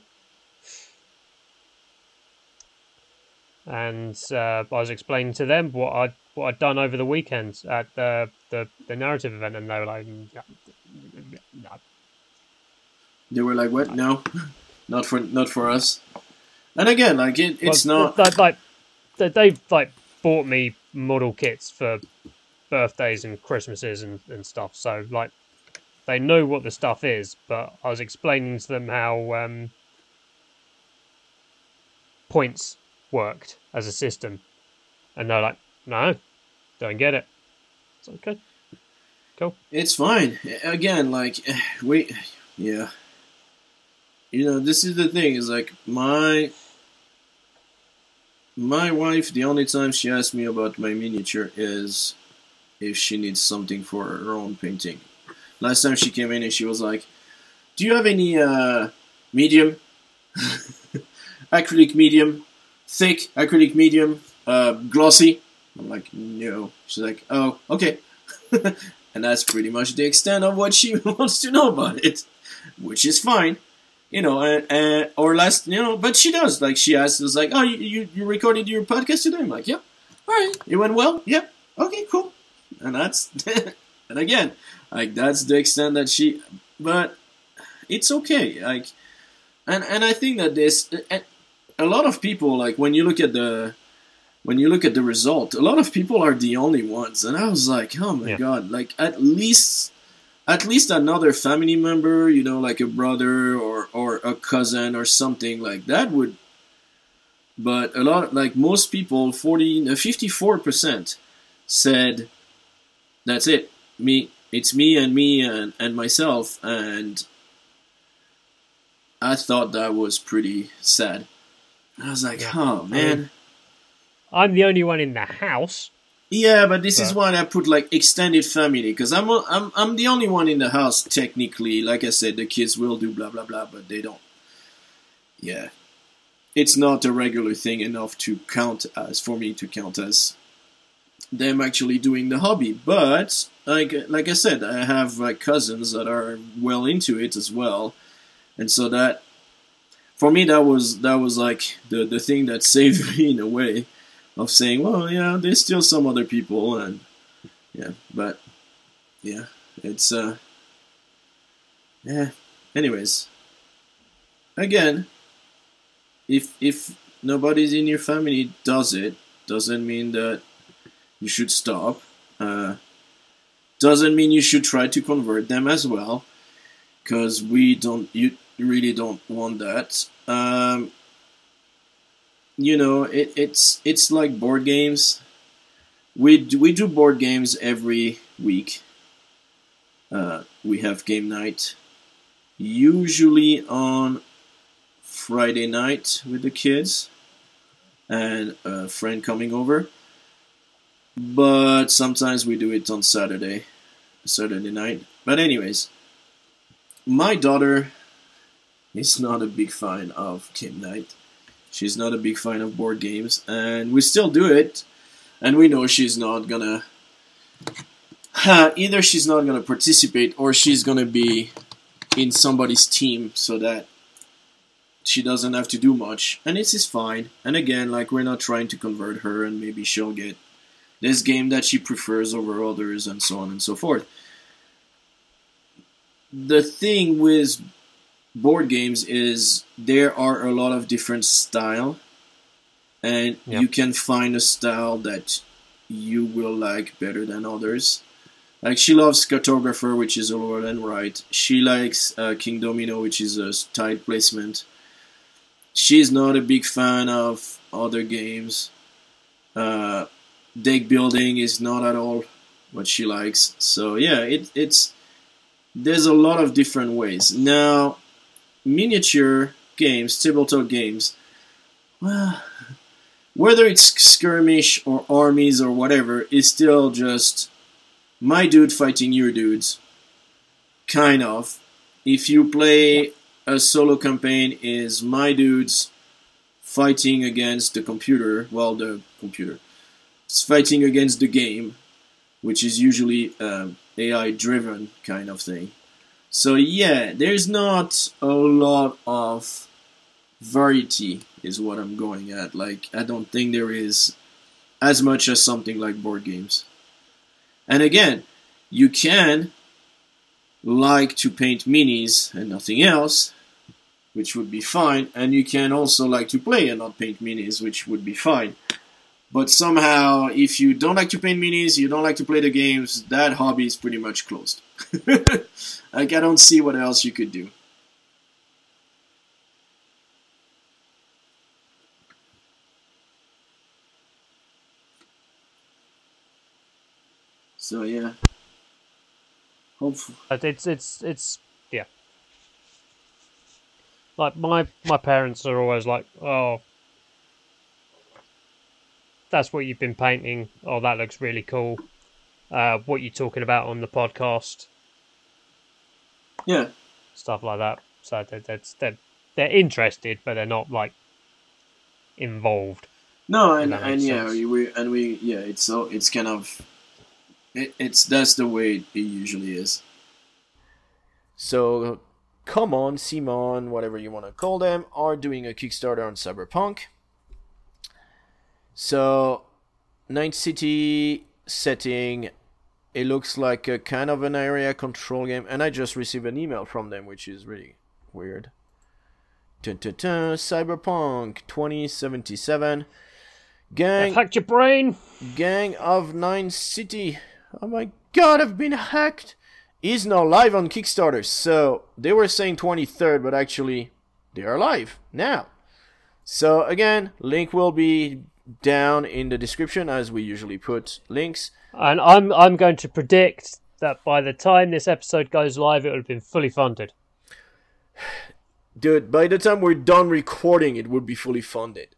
And uh, I was explaining to them what I'd what I'd done over the weekend at the the, the narrative event, and they were like, "Mm, "No, They were like, "What? No, [laughs] not for not for us." And again, like it, it's Well, not. like, like they, they've like bought me model kits for birthdays and Christmases and, and stuff. So like they know what the stuff is, but I was explaining to them how um, points worked as a system, and they're like, "No, don't get it." It's okay. Cool. It's fine. Again, like we, yeah. You know, this is the thing. Is like my my wife. The only time she asks me about my miniature is if she needs something for her own painting. Last time she came in and she was like, "Do you have any uh, medium, [laughs] acrylic medium, thick acrylic medium, uh, glossy?" I'm like, "No." She's like, "Oh, okay." [laughs] and that's pretty much the extent of what she [laughs] wants to know about it, which is fine, you know. And, or last, you know, but she does like she asks us like, "Oh, you, you you recorded your podcast today?" I'm like, "Yep, all right, it went well, yep, okay, cool." And that's and again, like that's the extent that she, but it's okay, like, and and I think that this a lot of people like when you look at the when you look at the result, a lot of people are the only ones, and I was like, oh my Yeah. god, like at least, at least another family member, you know, like a brother or or a cousin or something like that would. But a lot, like most people, 40, 54 percent said, that's it, me, it's me and me and and myself, and I thought that was pretty sad. I was like, oh man. I'm the only one in the house. Yeah, but this is why I put like extended family because I'm I'm I'm the only one in the house technically. Like I said, the kids will do blah blah blah, but they don't. Yeah, it's not a regular thing enough to count as for me to count as them actually doing the hobby. But like like I said, I have cousins that are well into it as well, and so that for me that was that was like the the thing that [laughs] saved me in a way of saying, well, yeah, there's still some other people, and yeah, but yeah, it's uh, yeah. Anyways, again, if if nobody's in your family does it, doesn't mean that you should stop. Uh, doesn't mean you should try to convert them as well, because we don't. You really don't want that. Um, you know, it, it's it's like board games. We do, we do board games every week. Uh, we have game night, usually on Friday night with the kids and a friend coming over. But sometimes we do it on Saturday, Saturday night. But anyways, my daughter is not a big fan of game night. She's not a big fan of board games, and we still do it. And we know she's not gonna. either she's not gonna participate, or she's gonna be in somebody's team, so that she doesn't have to do much, and this is fine. And again, like we're not trying to convert her, and maybe she'll get this game that she prefers over others, and so on and so forth. The thing with board games is there are a lot of different style and Yep. you can find a style that you will like better than others like she loves cartographer which is a roll and write she likes uh, Kingdomino which is a tile placement she's not a big fan of other games uh, deck building is not at all what she likes so yeah it, it's there's a lot of different ways now miniature games, tabletop games, well, whether it's skirmish or armies or whatever, is still just my dude fighting your dudes. Kind of. If you play a solo campaign, is my dudes fighting against the computer. Well, the computer. It's fighting against the game, which is usually um, AI driven kind of thing. So yeah, there's not a lot of variety is what I'm going at. Like I don't think there is as much as something like board games. And again, you can like to paint minis and nothing else, which would be fine, and you can also like to play and not paint minis, which would be fine. But somehow, if you don't like to paint minis, you don't like to play the games, that hobby is pretty much closed. [laughs] like, I don't see what else you could do. So, yeah. Hopefully. But It's it's it's yeah. Like my my parents are always like, oh, that's what you've been painting. Oh, that looks really cool. Uh, what you're talking about on the podcast? Yeah. Stuff like that. So they're they're they're, they're interested, but they're not like involved. No, and, and makes yeah, we, we and we yeah, it's so it's kind of it, it's that's the way it usually is. So, come on, CMON, whatever you want to call them, are doing a Kickstarter on Cyberpunk. So, Night City setting, it looks like a kind of an area control game, and I just received an email from them, which is really weird. Dun, dun, dun, Cyberpunk 2077. I've Gang, hacked your brain. Gang of Night City. Oh my god, I've been hacked. Is now live on Kickstarter. So they were saying 23rd, but actually they are live now. So again, link will be down in the description as we usually put links. And I'm I'm going to predict that by the time this episode goes live, it will have been fully funded. [sighs] Dude, by the time we're done recording, it would be fully funded.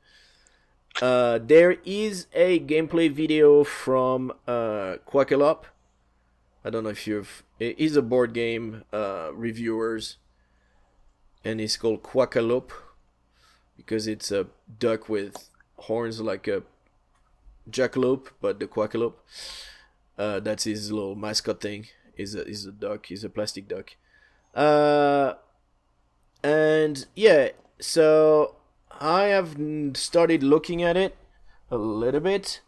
Uh, there is a gameplay video from uh, Quackalope. I don't know if you've. it is a board game uh, reviewers, and it's called Quackalope because it's a duck with horns like a jackalope, but the Quackalope. Uh, that's his little mascot thing. Is a is a duck. Is a plastic duck. Uh, and yeah, so I have started looking at it a little bit,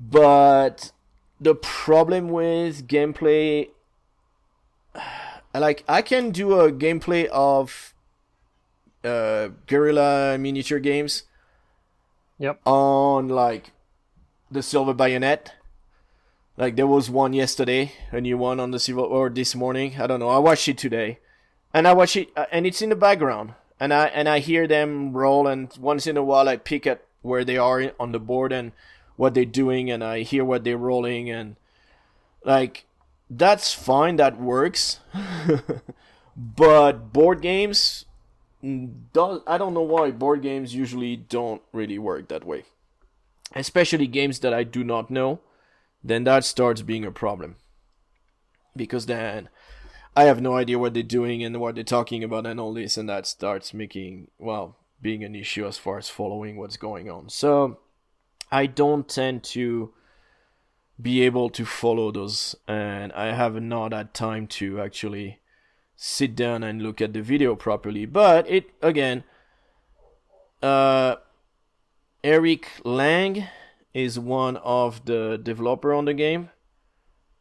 but the problem with gameplay, I [sighs] like I can do a gameplay of uh, Guerrilla Miniature Games Yep. on like the Silver Bayonet. Like there was one yesterday, a new one on the Silver or this morning. I don't know. I watched it today, and I watch it, uh, and it's in the background, and I and I hear them roll, and once in a while I pick at where they are on the board and what they're doing, and I hear what they're rolling, and like that's fine, that works. [laughs] but board games, mm, do I don't know why board games usually don't really work that way especially games that I do not know, then that starts being a problem. Because then I have no idea what they're doing and what they're talking about and all this, and that starts making, well, being an issue as far as following what's going on. So I don't tend to be able to follow those, and I have not had time to actually sit down and look at the video properly. But it, again, uh, Eric Lang is one of the developer on the game.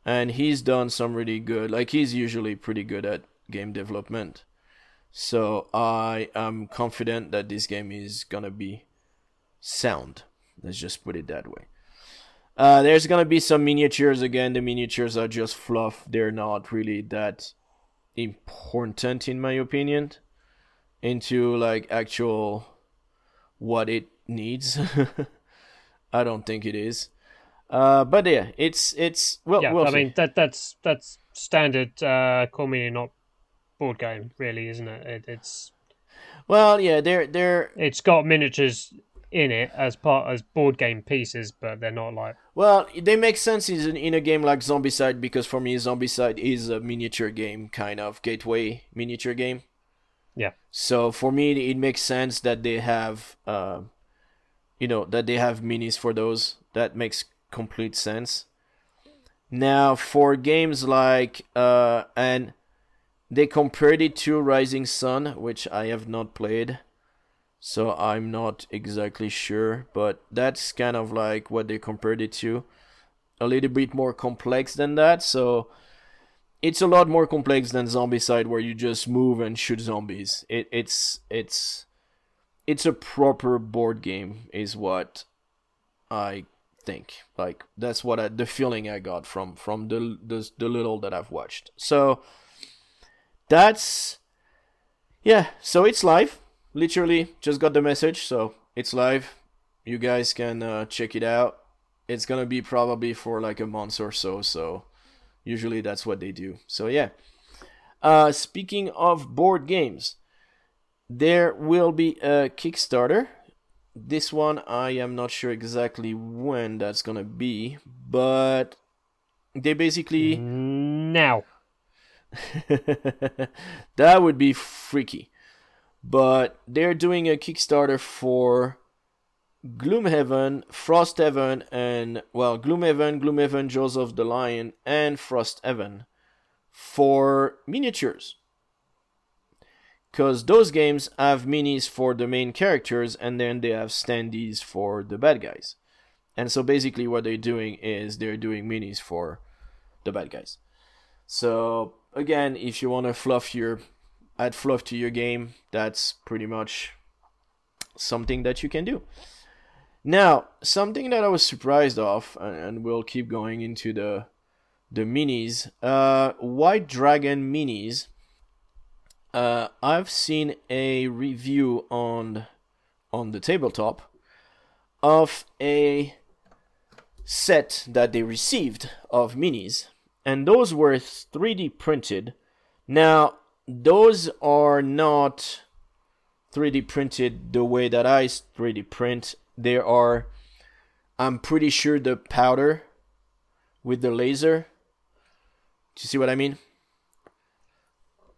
And he's done some really good like he's usually pretty good at game development. So i am confident that this game is gonna be sound. Let's just put it that way. Uh, there's gonna be some miniatures again. The miniatures are just fluff. They're not really that important in my opinion into like actual what it needs. [laughs] I don't think it is. Uh, but yeah, it's it's well. yeah, we'll I see. mean that that's that's standard uh, call me not board game, really, isn't it? it? It's well, yeah, they're they're it's got miniatures in it as part as board game pieces, but they're not like well, they make sense in in a game like Zombicide because for me, Zombicide is a miniature game kind of gateway miniature game. yeah. So for me, it makes sense that they have, uh, you know, that they have minis for those. That makes complete sense. Now for games like, uh, and they compared it to Rising Sun, which I have not played, so I'm not exactly sure. But that's kind of like what they compared it to, a little bit more complex than that. So it's a lot more complex than Zombicide, where you just move and shoot zombies. It, it's it's it's a proper board game, is what I think. Like that's what I, the feeling I got from from the, the the little that I've watched. So that's yeah. So it's live. Literally, just got the message. So it's live. You guys can uh, check it out. It's gonna be probably for like a month or so. So usually that's what they do. So yeah. Uh, speaking of board games, there will be a Kickstarter. This one I am not sure exactly when that's gonna be, but they basically now. [laughs] that would be freaky. But they're doing a Kickstarter for Gloomhaven, Frosthaven, and well, Gloomhaven, Gloomhaven, Jaws of the Lion, and Frosthaven for miniatures. Because those games have minis for the main characters, and then they have standees for the bad guys. And so basically, what they're doing is they're doing minis for the bad guys. So again, if you want to fluff your add fluff to your game, that's pretty much something that you can do. Now, something that I was surprised of, and, we'll keep going into the the minis. Uh, White Dragon minis. Uh, I've seen a review on on the tabletop of a set that they received of minis, and those were 3D printed. Now, those are not 3D printed the way that I 3D print. They are, I'm pretty sure, the powder with the laser. Do you see what I mean?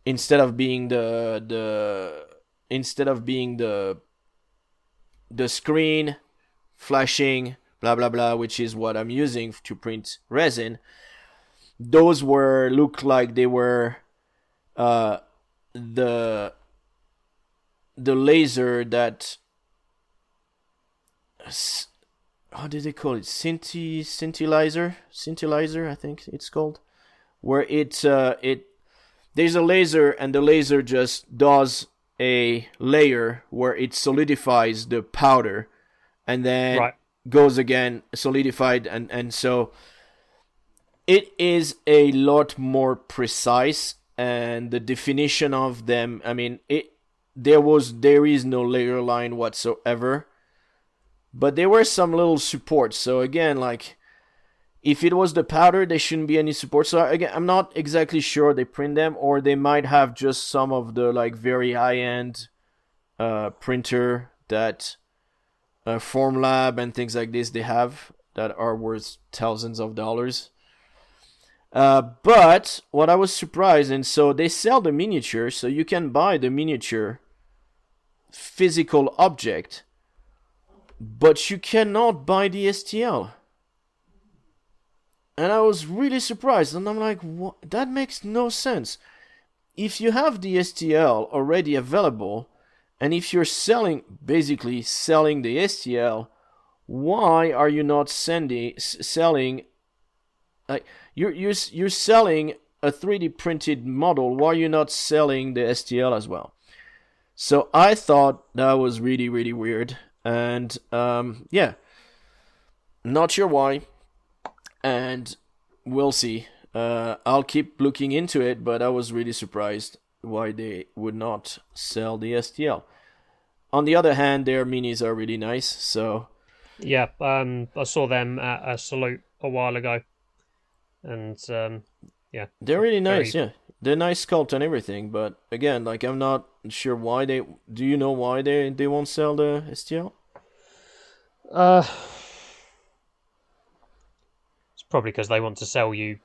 Instead of being the the instead of being the the screen flashing blah blah blah, which is what I'm using to print resin. Those were look like they were uh, the the laser that how did they call it? Scinti scintillizer scintillizer I think it's called. Where it uh, it there's a laser and the laser just does a layer where it solidifies the powder and then Right. goes again solidified and and so it is a lot more precise and the definition of them i mean it there was there is no layer line whatsoever but there were some little supports. So again like if it was the powder there shouldn't be any support. So again i'm not exactly sure they print them or they might have just some of the like very high end uh printer that uh, formlab and things like this they have that are worth thousands of dollars uh, but what I was surprised, and so they sell the miniature, so you can buy the miniature physical object, but you cannot buy the STL. And I was really surprised, and I'm like, what? that makes no sense. If you have the STL already available, and if you're selling, basically selling the STL, why are you not sending, selling, like, you're you're you're selling a 3D printed model. Why are you not selling the STL as well? So I thought that was really really weird, and um, yeah, not sure why, and we'll see. Uh, I'll keep looking into it, but I was really surprised why they would not sell the STL. On the other hand, their minis are really nice, so Yeah, um, I saw them at a salute a while ago, and um, yeah, They're really nice, Very- yeah. They're nice sculpt and everything, but again, like I'm not sure why they. Do you know why they they won't sell the STL? uh, it's probably because they want to sell you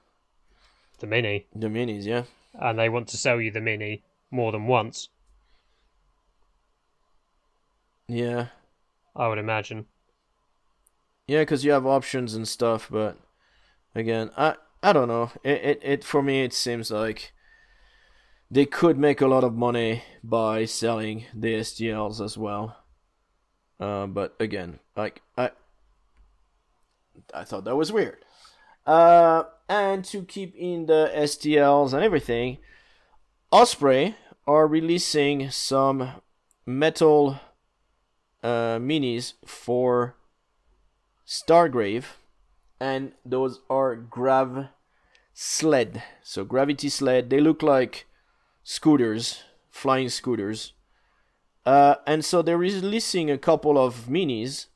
the mini, The minis, yeah. and they want to sell you the mini more than once. Yeah, I would imagine. yeah, because you have options and stuff, but again, I I don't know. It, it it for me it seems like they could make a lot of money by selling the STLs as well. Uh, but again, like I I thought that was weird. Uh, and to keep in the STLs and everything, Osprey are releasing some metal uh, minis for Stargrave, and those are grav sled. So gravity sled. They look like scooters, flying scooters. Uh, and so they're releasing a couple of minis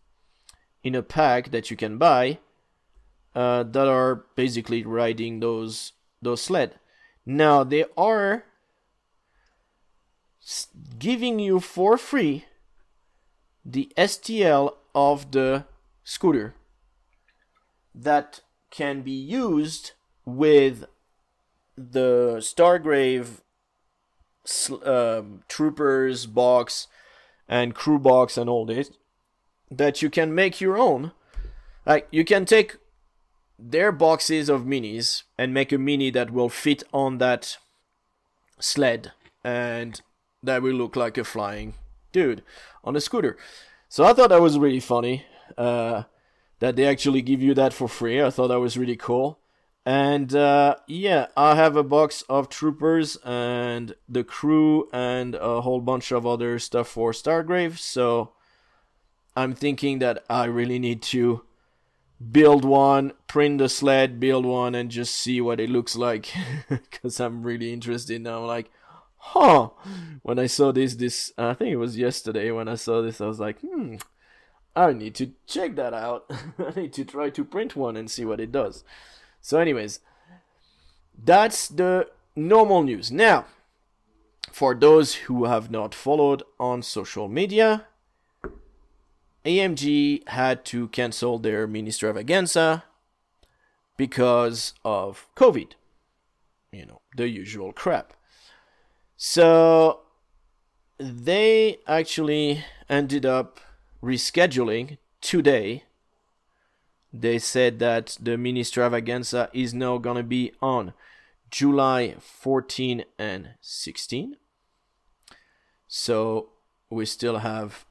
in a pack that you can buy uh, that are basically riding those those sled. Now they are giving you for free the STL of the scooter that can be used with the Stargrave um, troopers box and crew box and all this that you can make your own. Like you can take their boxes of minis and make a mini that will fit on that sled and that will look like a flying dude on a scooter. So i thought that was really funny. Uh, that they actually give you that for free i thought that was really cool and uh, yeah, I have a box of troopers and the crew and a whole bunch of other stuff for Stargrave. So I'm thinking that I really need to build one, print the sled, build one, and just see what it looks like [laughs] because I'm really interested now. Like, huh? When I saw this, this I think it was yesterday when I saw this, I was like, hmm. I need to check that out. [laughs] I need to try to print one and see what it does. So, anyways, that's the normal news. Now, for those who have not followed on social media, AMG had to cancel their Ministravaganza because of COVID. You know, the usual crap. So, they actually ended up rescheduling today they said that the Ministravaganza is now gonna be on July 14 and 16. So we still have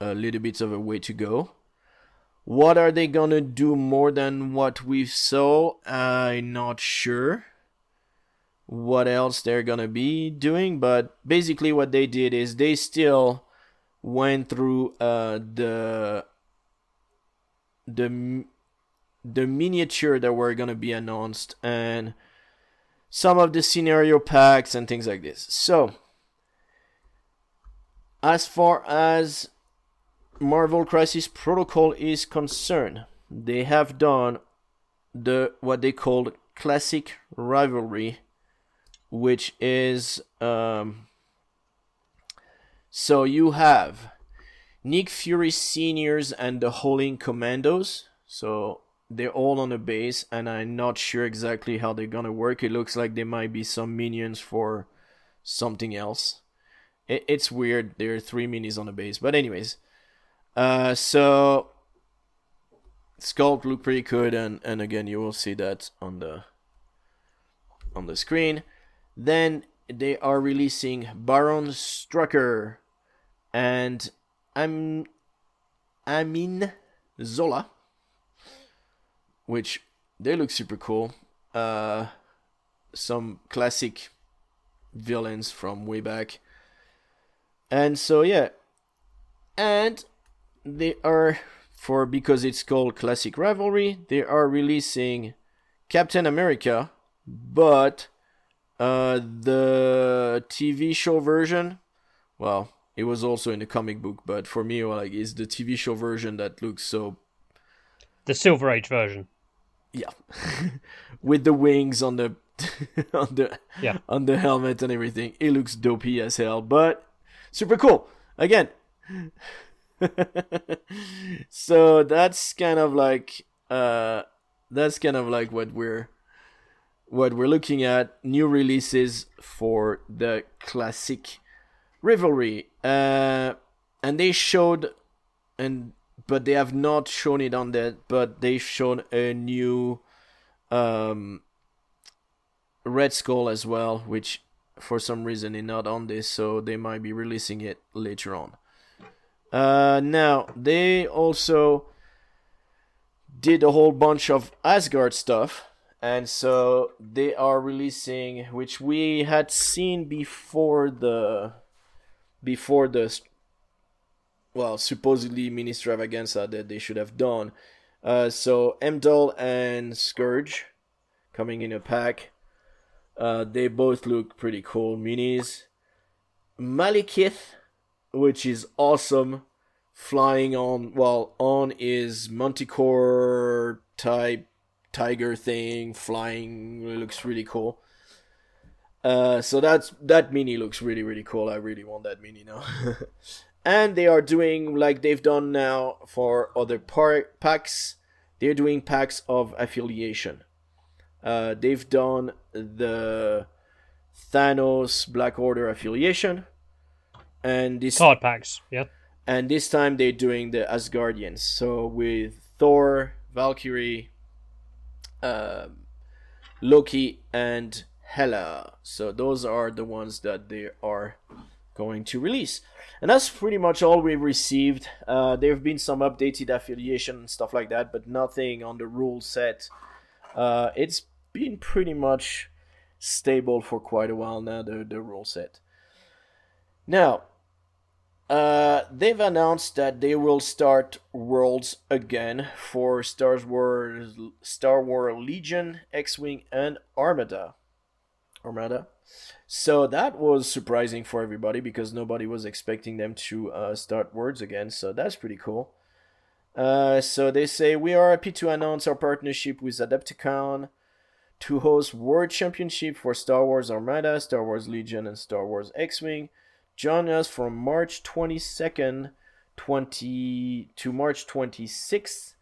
a little bit of a way to go. What are they gonna do more than what we saw? I'm not sure. what else they're gonna be doing, but basically what they did is they still went through uh, the the the miniature that were gonna be announced and some of the scenario packs and things like this. So as far as Marvel Crisis Protocol is concerned, they have done the what they called classic rivalry, which is um, so you have Nick Fury seniors and the Howling Commandos. So they're all on a base, and I'm not sure exactly how they're gonna work. It looks like there might be some minions for something else. It, it's weird. There are three minis on the base, but anyways, uh, so sculpt look pretty good, and and again you will see that on the on the screen. Then they are releasing Baron Strucker and I'm Amin Zola, which they look super cool. Uh, some classic villains from way back. And so yeah, and they are for because it's called Classic Rivalry, they are releasing Captain America, but uh, the TV show version, well, it was also in the comic book, but for me, like, it's the TV show version that looks so. The Silver Age version. Yeah, [laughs] with the wings on the [laughs] on the yeah on the helmet and everything. It looks dopey as hell, but super cool. Again. [laughs] so that's kind of like uh that's kind of like what we're what we're looking at new releases for the classic rivalry uh and they showed and but they have not shown it on that but they've shown a new um red skull as well which for some reason is not on this so they might be releasing it later on. Uh now they also did a whole bunch of asgard stuff and so they are releasing which we had seen before the before the well supposedly Ministravaganza that they should have done. Uh, so Heimdall and Skurge coming in a pack. Uh, they both look pretty cool minis. Malekith, which is awesome flying on well on is manticore type tiger thing flying looks really cool uh, so that's that mini looks really really cool i really want that mini now [laughs] and they are doing like they've done now for other par- packs they're doing packs of affiliation uh, they've done the thanos black order affiliation and this Card packs, yeah. and this time they're doing the Asgardians. So with Thor, Valkyrie, um, Loki, and Hela. So those are the ones that they are going to release. And that's pretty much all we've received. Uh, there have been some updated affiliation and stuff like that, but nothing on the rule set. Uh, it's been pretty much stable for quite a while now, the, the rule set. Now, uh, they've announced that they will start worlds again for Star Wars, Star Wars Legion, X-wing, and Armada. Armada. So that was surprising for everybody because nobody was expecting them to uh, start Words again. So that's pretty cool. Uh, so they say we are happy to announce our partnership with Adepticon to host World Championship for Star Wars Armada, Star Wars Legion, and Star Wars X-wing. Join us from March 22nd 20 to March 26th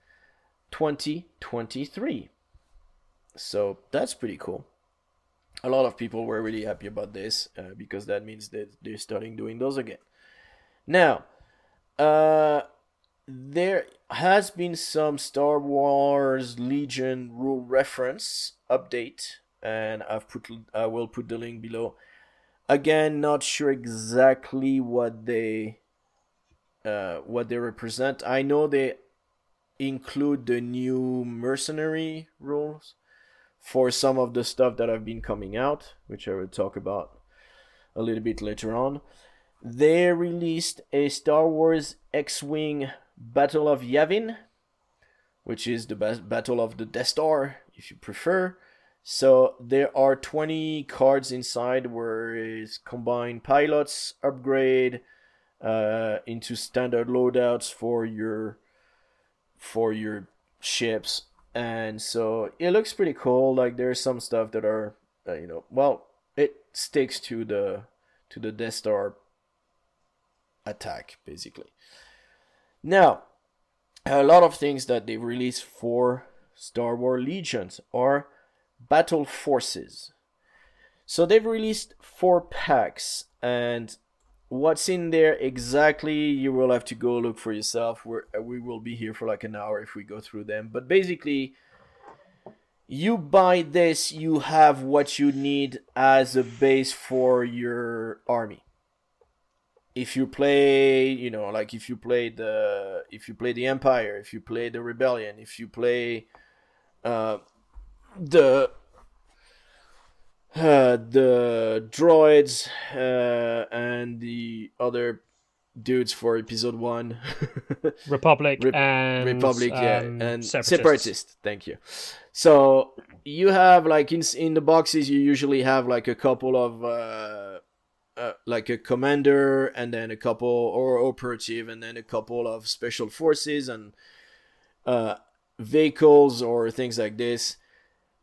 2023. So that's pretty cool. A lot of people were really happy about this uh, because that means that they're starting doing those again. Now, uh, there has been some Star Wars Legion rule reference update, and I've put I will put the link below again not sure exactly what they uh, what they represent i know they include the new mercenary rules for some of the stuff that have been coming out, which I will talk about a little bit later on. They released a Star Wars X-wing Battle of Yavin, which is the battle of the Death Star, if you prefer. So there are 20 cards inside where is combined pilots upgrade uh, into standard loadouts for your for your ships and so it looks pretty cool. Like there's some stuff that are uh, you know well it sticks to the to the Death Star attack basically. Now a lot of things that they released for Star Wars Legions are battle forces. So they've released four packs and what's in there exactly you will have to go look for yourself. We're, uh, we will be here for like an hour if we go through them. But basically you buy this you have what you need as a base for your army. If you play you know like if you play the if you play the empire if you play the rebellion if you play uh the uh, the droids uh, and the other dudes for episode one. [laughs] Republic Re- and republic um, yeah and separatist. separatist thank you. So you have like in in the boxes you usually have like a couple of uh, uh, like a commander and then a couple or operative and then a couple of special forces and uh, vehicles or things like this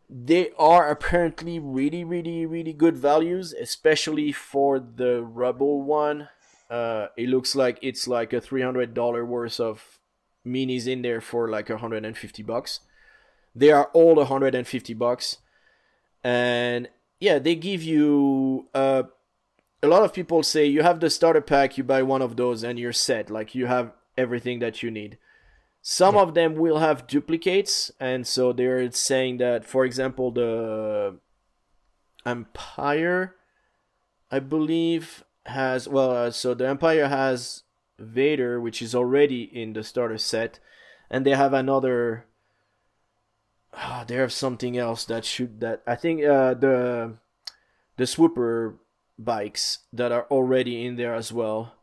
they are apparently really really really good values especially for the rebel one. Uh it looks like it's like a $300 worth of minis in there for like 150 bucks. They are all 150 bucks. And yeah they give you uh a lot of people say you have the starter pack you buy one of those and you're set. Like you have everything that you need some yeah. of them will have duplicates, and so they're saying that, for example, the Empire, I believe, has well, uh, so the Empire has Vader, which is already in the starter set, and they have another. Oh, they have something else that should that I think uh, the the swooper bikes that are already in there as well.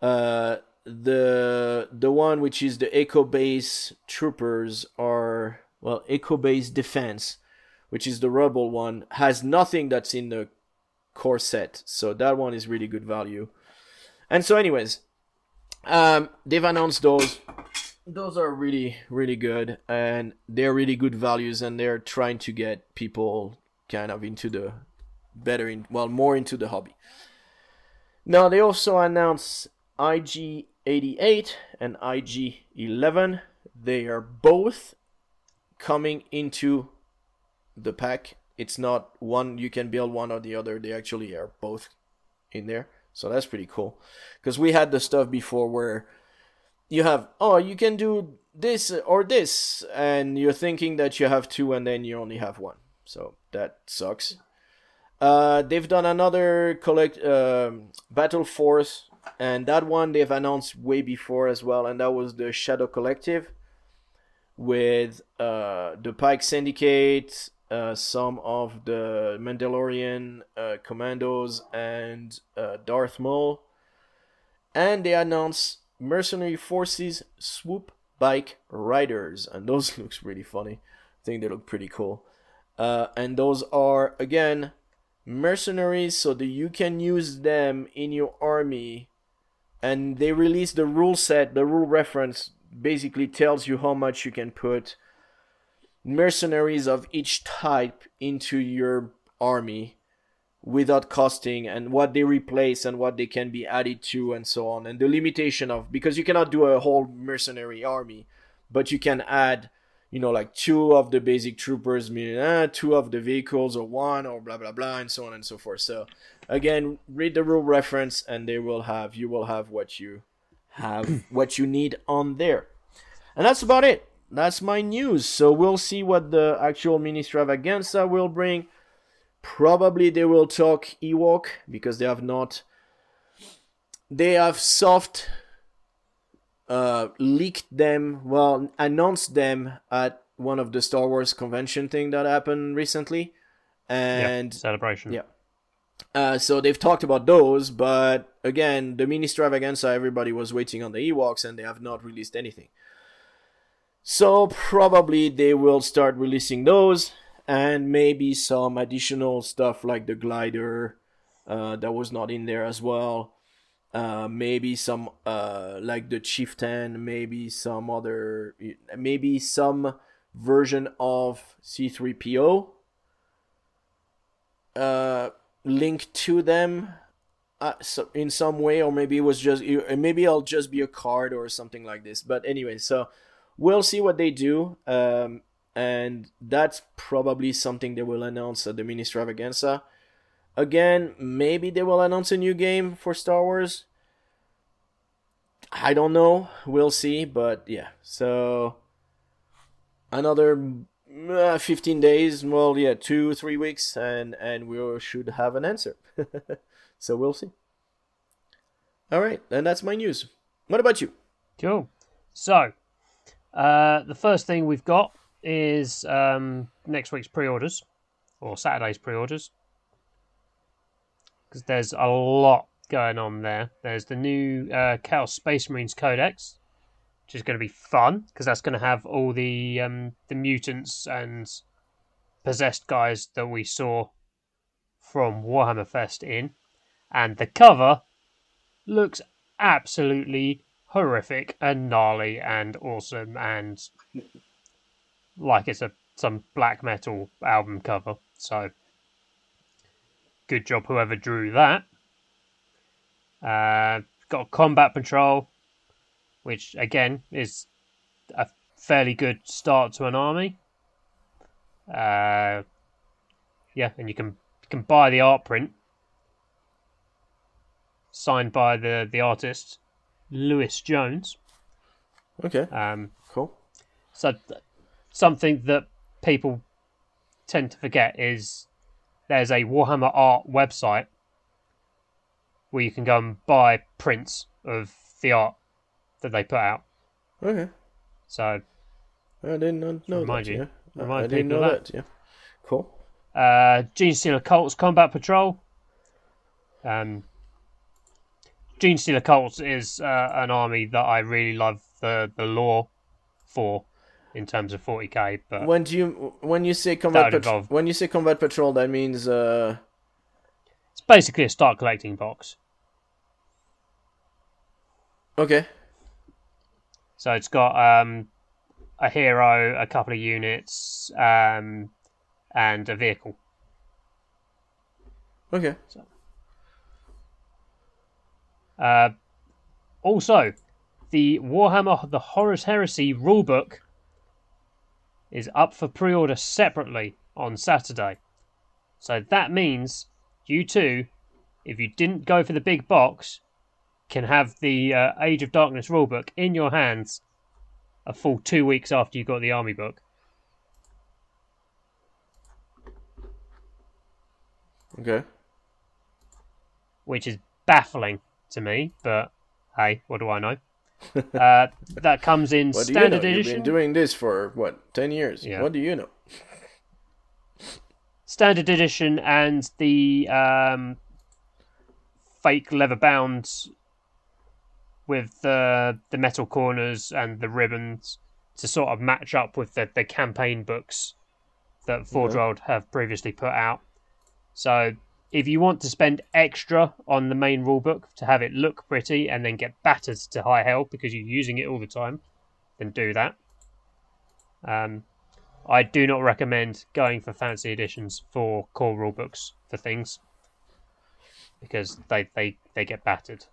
Uh, the the one which is the echo base troopers are well echo base defense which is the rebel one has nothing that's in the core set. So that one is really good value. And so anyways um they've announced those. Those are really really good. And they're really good values and they're trying to get people kind of into the better in well more into the hobby. Now they also announced IG 88 and IG 11. They are both coming into the pack. It's not one you can build one or the other. They actually are both in there. So that's pretty cool. Because we had the stuff before where you have, oh, you can do this or this, and you're thinking that you have two and then you only have one. So that sucks. Uh, they've done another collect uh, Battle Force and that one they've announced way before as well, and that was the Shadow Collective with uh, the Pike Syndicate, uh, some of the Mandalorian uh, commandos, and uh, Darth Maul. And they announced Mercenary Forces Swoop Bike Riders, and those [laughs] looks really funny. I think they look pretty cool. Uh, and those are again mercenaries, so that you can use them in your army and they released the rule set the rule reference basically tells you how much you can put mercenaries of each type into your army without costing and what they replace and what they can be added to and so on. And the limitation of because you cannot do a whole mercenary army but you can add you know, like two of the basic troopers, meaning uh, two of the vehicles, or one, or blah blah blah, and so on and so forth. So, again, read the rule reference, and they will have you will have what you have [clears throat] what you need on there, and that's about it. That's my news. So we'll see what the actual Ministravaganza will bring. Probably they will talk Ewok because they have not. They have soft uh, leaked them, well, announced them at one of the Star Wars convention thing that happened recently, and yeah, celebration. yeah. Uh, so they've talked about those, but again, the Ministravaganza, everybody was waiting on the Ewoks, and they have not released anything. So probably they will start releasing those, and maybe some additional stuff like the glider uh, that was not in there as well. Uh, maybe some uh, like the chieftain, maybe some other, maybe some version of C3PO uh, linked to them uh, so in some way, or maybe it was just maybe I'll just be a card or something like this. But anyway, so we'll see what they do. Um, and that's probably something they will announce at the Ministravaganza. Again, maybe they will announce a new game for Star Wars. I don't know. We'll see. But yeah, so another uh, 15 days. Well, yeah, two, three weeks, and and we should have an answer. [laughs] so we'll see. All right, and that's my news. What about you? Cool. So, uh, the first thing we've got is um, next week's pre-orders or Saturday's pre-orders because there's a lot going on there. There's the new uh, Chaos Space Marines Codex, which is going to be fun because that's going to have all the um, the mutants and possessed guys that we saw from Warhammer Fest in, and the cover looks absolutely horrific and gnarly and awesome and like it's a some black metal album cover. So good job whoever drew that. Uh, got combat patrol, which again is a fairly good start to an army. Uh, yeah, and you can you can buy the art print signed by the the artist Lewis Jones. Okay. Um, cool. So th- something that people tend to forget is there's a Warhammer Art website where you can go and buy prints of the art that they put out. Okay. So I didn't know remind that. you. Yeah. Remind I didn't know that. that. Yeah. Cool. Uh, Genestealer Cults Combat Patrol. Um, Genestealer Cults is uh, an army that I really love the the lore for in terms of 40k. But When do you when you say combat patrol? When you say combat patrol, that means uh it's basically a start collecting box. okay. So it's got um, a hero, a couple of units, um, and a vehicle. Okay. Uh, also, the Warhammer The Horus Heresy rulebook is up for pre order separately on Saturday. So that means you too, if you didn't go for the big box, can have the uh, Age of Darkness rulebook in your hands a full two weeks after you got the army book. Okay. which is baffling to me. But hey, what do I know? Uh, that comes in [laughs] What do you know? standard You've been doing this for what ten years? Yeah. What do you know? standard edition and the um, fake leather bound with the the metal corners and the ribbons to sort of match up with the, the campaign books that Forge World have previously put out. So if you want to spend extra on the main rulebook to have it look pretty and then get battered to high hell because you're using it all the time, then do that. Um, I do not recommend going for fancy editions for core rulebooks for things because they, they, they get battered.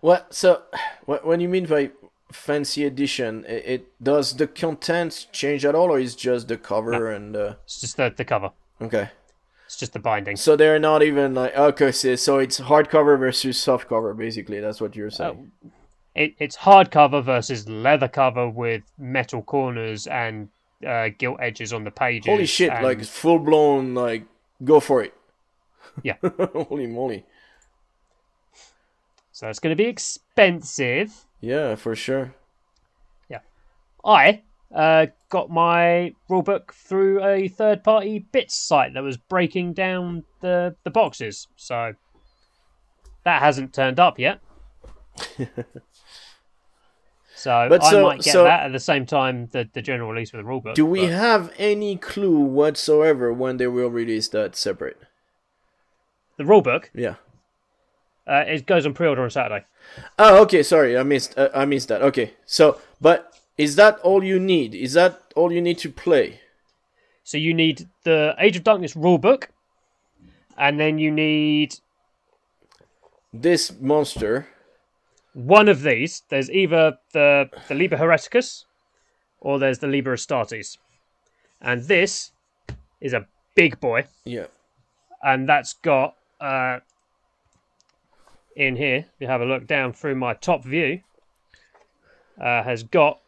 What? So? When you mean by fancy edition, it, it does the content change at all, or is just the cover and? Uh, It's just the, the cover. okay. Just the binding. So they're not even like okay. So, it's hardcover versus softcover, basically. That's what you're saying. It, it's hardcover versus leather cover with metal corners and uh, gilt edges on the pages. Holy shit! and- Like full blown. Like go for it. Yeah. [laughs] Holy moly! so it's going to be expensive. Yeah, for sure. Yeah. I uh, got my rulebook through a third party bits site that was breaking down the, the boxes. So that hasn't turned up yet. [laughs] so But I so- might get so- that at the same time the, the general release with the rulebook. Do we but- have any clue whatsoever when they will release that separate? the rulebook? Yeah. Uh, it goes on pre-order on Saturday. Oh, okay. Sorry, I missed. Uh, I missed that. Okay. So, but is that all you need? Is that all you need to play? So you need the Age of Darkness rulebook, and then you need This monster. one of these. There's either the the Liber Hereticus, or there's the Liber Astartes, and this is a big boy, Yeah. and that's got uh, in here. If you have a look down through my top view, uh, has got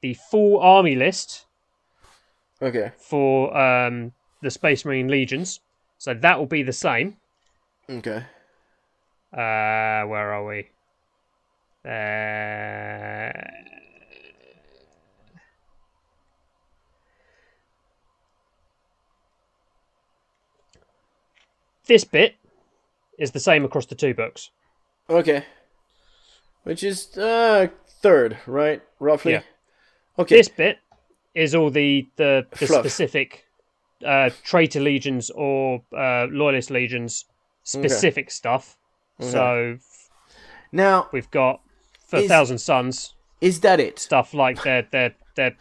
the full army list Okay. for um, the Space Marine legions. So that will be the same. Okay. Uh, where are we? Uh, this bit is the same across the two books. Okay. Which is uh third, right? Roughly. Yeah. Okay. This bit is all the the, the specific uh, traitor legions or uh, loyalist legions specific stuff. So now, we've got for Is- Thousand Sons. is that it? stuff like their their their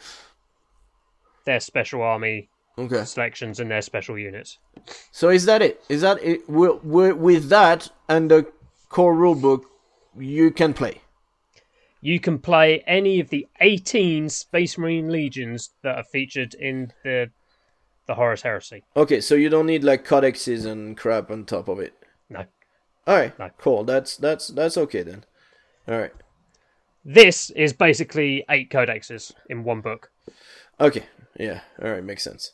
their special army Okay. selections and their special units. So is that it? Is that it? Wi- wi- With that and the core rulebook, you can play. You can play any of the 18 Space Marine legions that are featured in the the Horus Heresy. Okay, so you don't need like codexes and crap on top of it. No. All right. No. Cool. That's that's that's okay then. All right. This is basically eight codexes in one book. Okay. Yeah. All right. Makes sense.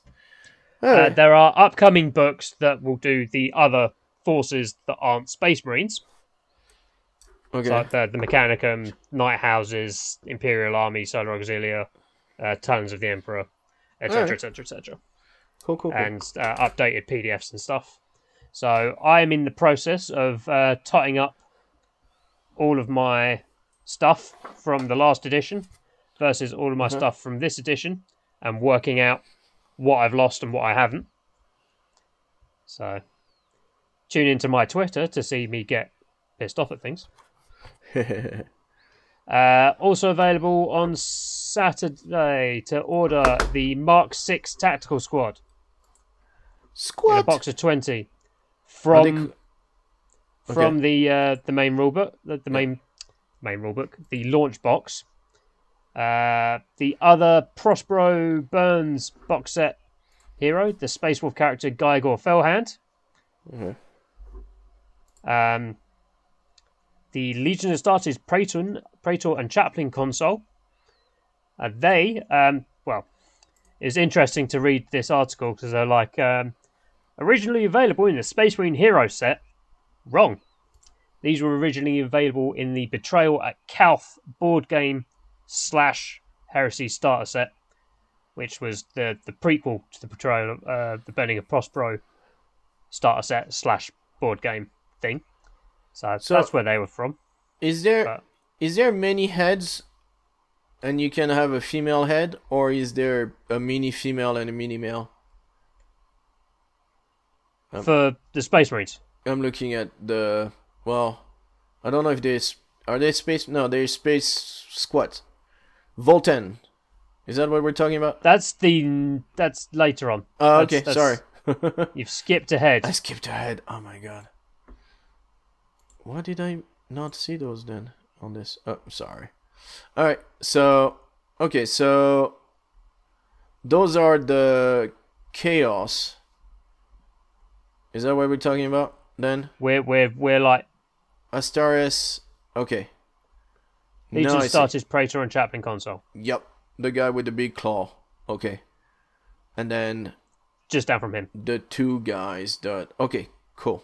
Uh, there are upcoming books that will do the other forces that aren't Space Marines, okay. like the, the Mechanicum, Night Houses, Imperial Army, Solar Auxilia, uh, Talons of the Emperor, etc., etc., etc., cool. Cool. Cool. and uh, updated PDFs and stuff. So I am in the process of uh, totting up all of my stuff from the last edition versus all of my stuff from this edition, and working out what I've lost and what I haven't. So tune into my Twitter to see me get pissed off at things. [laughs] Uh, also available on Saturday to order the Mark Six Tactical Squad, Squad. a box of twenty Are they from from the uh, the main rulebook, the, the main main rulebook, the launch box. Uh, the other Prospero Burns box set hero, the Space Wolf character Geigor Fellhand. Mhm. Um, the Legion of Astartes Praetor, Praetor and Chaplain Consul. Uh, they, um, well, it's interesting to read this article because they're like um, originally available in the Space Marine Hero set. Wrong. These were originally available in the Betrayal at Calth board game slash Heresy starter set, which was the, the prequel to the Betrayal, uh, the Burning of Prospero starter set slash board game thing. So, So- that's where they were from. Is there is But- there many heads, and you can have a female head, or is there a mini female and a mini male? Um, For the Space Marines. I'm looking at the well, I don't know if there's are they space no they're space squat, Votann, is that what we're talking about? That's the that's later on. Oh, That's- okay, that's- sorry. [laughs] You've skipped ahead. I skipped ahead. Oh my god. Why did I not see those then on this? Oh, sorry. All right. So, okay. So, those are the chaos. Is that what we're talking about then? We're we're we're like Astaris. Okay. I of see. started Praetor and Chaplain Consul. Yep. The guy with the big claw. Okay. And then Just down from him. the two guys that okay cool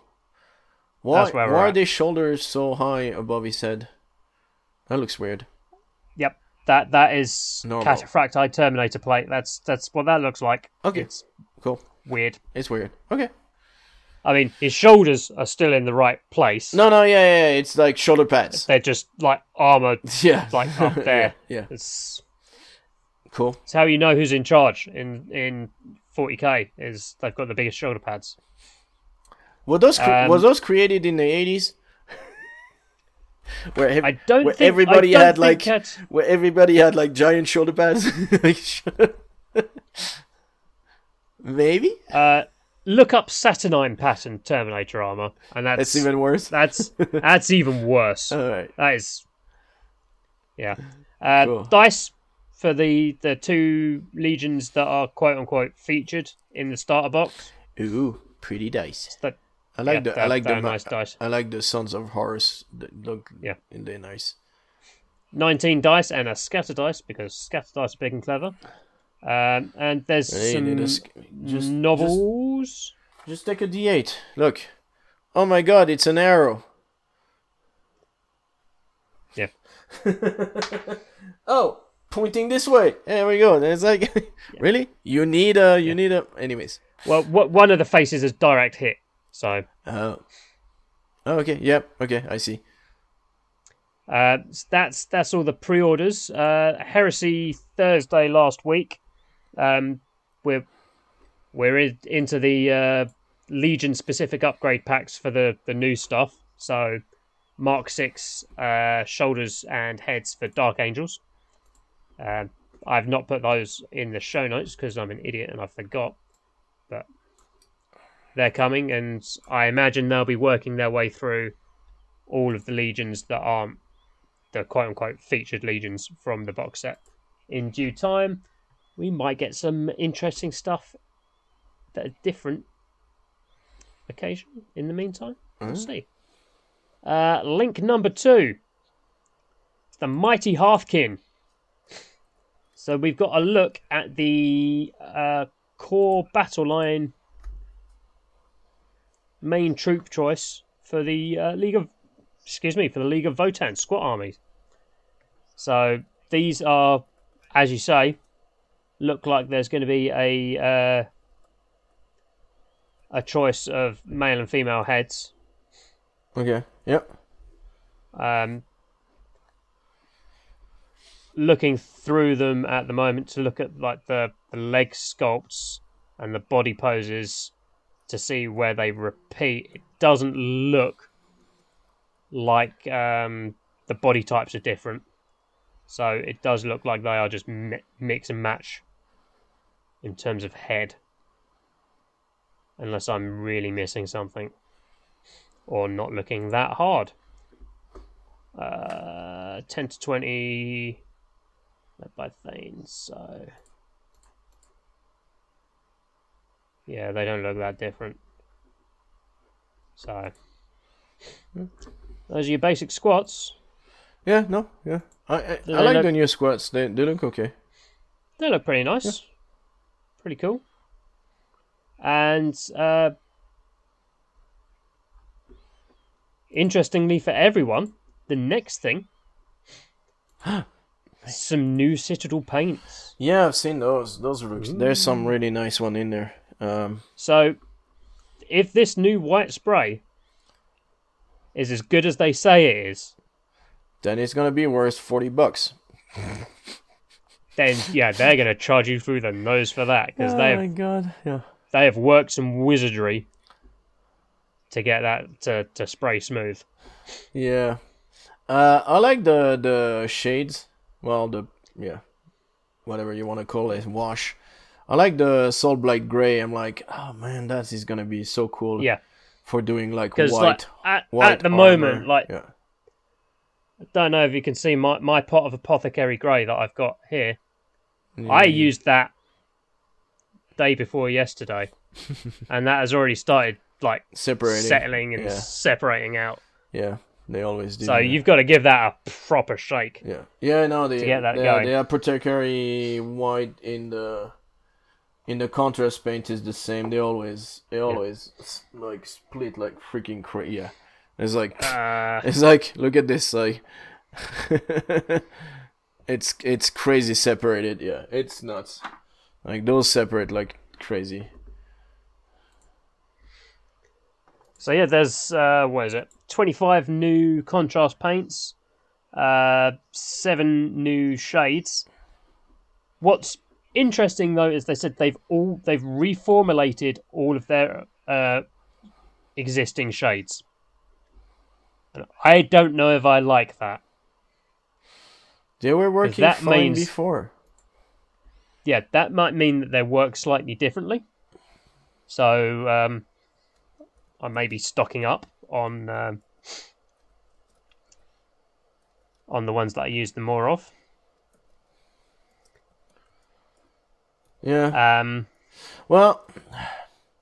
why, That's where we're why are at. their shoulders so high above his head that looks weird Yep. that that is Normal. Cataphractii Terminator plate. That's that's what that looks like. Okay. It's Cool. weird. It's weird. Okay. I mean, his shoulders are still in the right place. No, no, yeah, yeah, yeah. It's like shoulder pads. They're just like armor. [laughs] Yeah. Like up [laughs] there. yeah. It's, Cool. it's how you know who's in charge in in 40k. Is they've got the biggest shoulder pads. Were those cre- Um, was those created in the eighties? [laughs] where ev- I don't where think everybody had like that- where everybody had like giant shoulder pads. [laughs] [laughs] Maybe Uh, look up Saturnine pattern Terminator armor, and that's that's even worse. that's that's even worse. All right. That is, yeah. Uh, Cool. Dice for the the two legions that are quote unquote featured in the starter box. Ooh, pretty dice. That I like yeah, the I like the nice dice. I like the Sons of Horus. They look Yeah. they're nice. nineteen dice and a scatter dice because scatter dice are big and clever. Um, and there's Hey, some sc- just novels. Just take a D8. Look. Oh my god, it's an arrow. Yeah. [laughs] oh, pointing this way. There we go. It's like [laughs] really? You need a you need a anyways. Well, wh- one of the faces is direct hit. So Oh. Oh, okay. Yep. Okay, I see. Uh, that's that's all the pre-orders. Uh, Heresy Thursday last week. Um, we're we're in, into the uh, Legion specific upgrade packs for the the new stuff. So Mark Six uh, shoulders and heads for Dark Angels. Uh, I've not put those in the show notes because I'm an idiot and I forgot. But they're coming, and I imagine they'll be working their way through all of the legions that aren't the quote unquote featured legions from the box set in due time. We might get some interesting stuff that are different occasion in the meantime. We'll see. Uh, link number two. It's the Mighty Hearthkyn. So we've got a look at the uh, core battle line main troop choice for the uh, League of excuse me, for the League of Votann squat armies. So these are, as you say, look like there's going to be a uh, a choice of male and female heads. Okay. Yep. Um, looking through them at the moment to look at like the, the leg sculpts and the body poses to see where they repeat. It doesn't look like um, the body types are different. So it does look like they are just mi- mix and match in terms of head. Unless I'm really missing something or not looking that hard. Uh, 10 to 20 led by Theyns, so. Yeah, they don't look that different. So. Those are your basic squats. Yeah. No. Yeah. I I, I like look- the new squats. They they look okay. They look pretty nice. Pretty cool. And uh, interestingly for everyone, the next thing [gasps] some new Citadel paints. Yeah, I've seen those. Those look. There's some really nice one in there. Um. So if this new white spray is as good as they say it is, Then it's gonna be worth forty bucks. then yeah, they're going to charge you through the nose for that because they have god. Yeah. they have worked some wizardry to get that to, to spray smooth. Yeah. Uh, I like the the shades. Well, the yeah, whatever you want to call it, wash. I like the Soulblight Gray. I'm like, oh man, that is gonna be so cool. Yeah, For doing like white. like at, white at the armor. moment, like yeah. I don't know if you can see my, my pot of apothecary grey that I've got here. Yeah. I used that day before yesterday, [laughs] and that has already started like separating. settling and Yeah. separating out. Yeah, they always do. So that. you've got to give that a proper shake. Yeah, yeah, no, they to get that they, going. they are apothecary white in the in the contrast paint is the same. They always they always s- like split like freaking crazy. Yeah, it's like Uh, [laughs] it's like look at this like [laughs] it's it's crazy separated. Yeah, it's nuts. Like those separate like crazy. So yeah, there's uh, what is it? Twenty five new contrast paints, uh, seven new shades. What's interesting though is they said they've all they've reformulated all of their uh, existing shades. And I don't know if I like that. They were working that fine means- before. Yeah, that might mean that they work slightly differently. So um, I may be stocking up on um, on the ones that I use the more of. Yeah. Um, Well,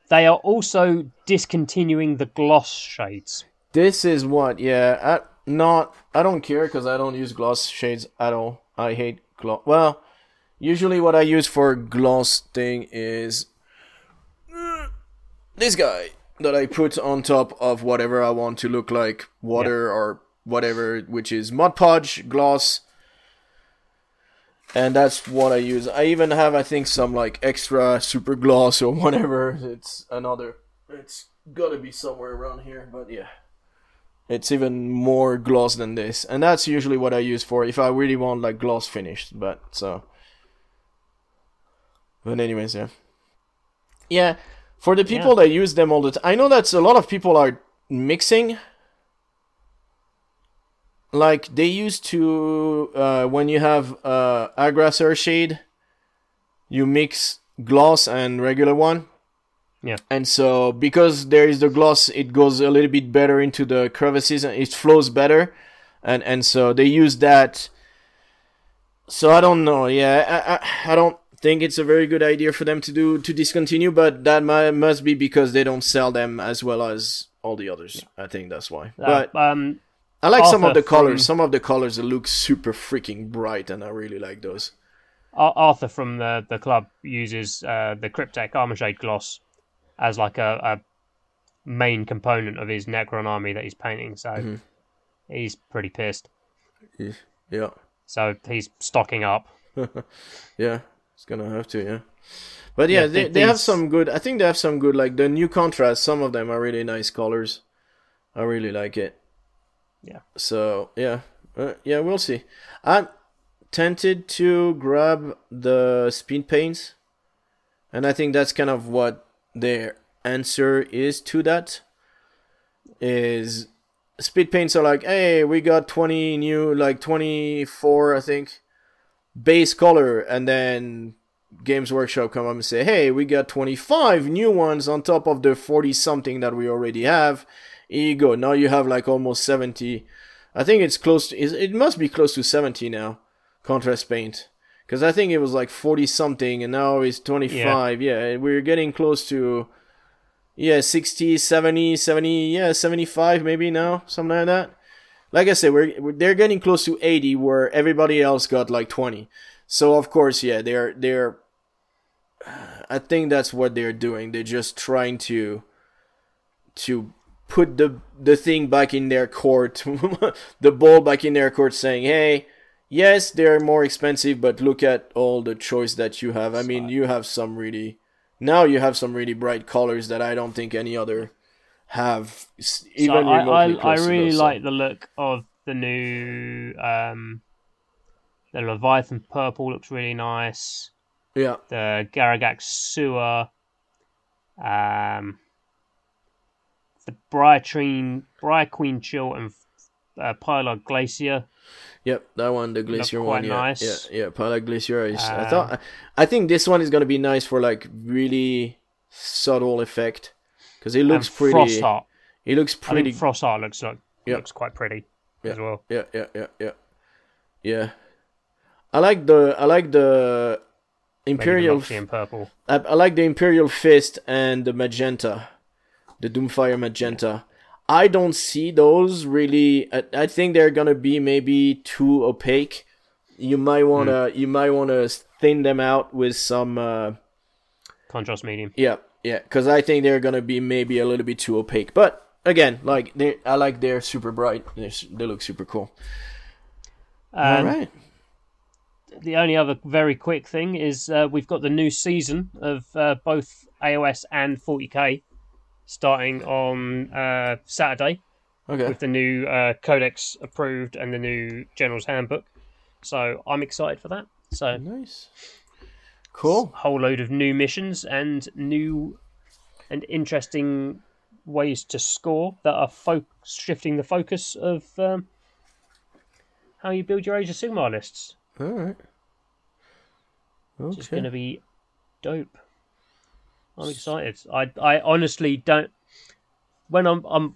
they are also discontinuing the gloss shades. this is what. Yeah. I, not. I don't care because I don't use gloss shades at all. I hate gloss. Well, usually what I use for gloss thing is this guy that I put on top of whatever I want to look like water or whatever, which is Mod Podge gloss. And that's what I use. I even have, I think, some like extra super gloss or [laughs] whatever. It's another. It's gotta be somewhere around here, but yeah. It's even more gloss than this. And that's usually what I use for if I really want like gloss finished. But so. But, anyways, yeah. Yeah, for the people that use them all the time, I know that a lot of people are mixing. Like they used to, uh, when you have uh, Agrax Earthshade, you mix gloss and regular one. Yeah. And so because there is the gloss, it goes a little bit better into the crevices and it flows better, and and so they use that. So I don't know. Yeah, I, I, I don't think it's a very good idea for them to do to discontinue, but that might, must be because they don't sell them as well as all the others. I think that's why. Uh, But um, I like some of the colors. from- Some of the colors look super freaking bright, and I really like those. Arthur from the the club uses uh, the Cryptek Armor Shade gloss as like a, a main component of his Necron army that he's painting. So Mm-hmm. he's pretty pissed. Yeah, So he's stocking up. [laughs] yeah, it's gonna have to. Yeah, but yeah, Yeah, they they have some good. I think they have some good like the new contrast. Some of them are really nice colors. I really like it. Yeah. So yeah, uh, yeah, we'll see. I'm tempted to grab the speed paints, and I think that's kind of what their answer is to that. Is speed paints are like, hey, we got twenty new, like twenty four, I think, base color, and then Games Workshop come up and say, hey, we got twenty five new ones on top of the forty something that we already have. Here you go. Now you have like almost seventy. I think it's close to. It must be close to seventy now. Contrast paint, because I think it was like forty something, and now it's twenty five. Yeah. we're getting close to. Yeah, 60, 70, 70, yeah, 75 maybe now, something like that. Like I said, we're, we're they're getting close to 80 where everybody else got like 20. So of course, yeah, they're they're [sighs] I think that's what they're doing. They're just trying to to put the the thing back in their court, [laughs] the ball back in their court saying, "Hey, yes, they're more expensive, but look at all the choice that you have. I mean, you have some really now you have some really bright colors that I don't think any other have s- So even I, I, I really those, so- like the look of the new um, the Leviathan purple looks really nice. Yeah, The Garaghak's sewer, um, the Briar Queen Chill, and uh, Glacier. Yep, that one, the glacier one, yeah, nice. yeah, yeah. Glacier is. I Um, thought, I think this one is gonna be nice for like really subtle effect, because it looks pretty. Frost Heart. It looks I pretty. think Frost Heart looks like Yeah. looks quite pretty Yeah. as well. yeah, yeah, yeah, yeah, yeah. I like the I like the Maybe the imperial. In purple. I, I like the imperial fist and the magenta, the doomfire magenta. I don't see those really. I, I think they're gonna be maybe too opaque. You might wanna you might wanna thin them out with some. Uh, Contrast medium. yeah, yeah, because I think they're gonna be maybe a little bit too opaque. But again, like they, I like they're super bright. They're, they look super cool. All Um, right. the only other very quick thing is uh, we've got the new season of uh, both AOS and 40k starting on uh, Saturday Okay. with the new uh, codex approved and the new General's Handbook. So I'm excited for that. So Nice. Cool. whole load of new missions and new and interesting ways to score that are fo- shifting the focus of um, how you build your Age of Sigmar lists, All right. which is going to be dope. I'm excited. I I honestly don't. When I'm I'm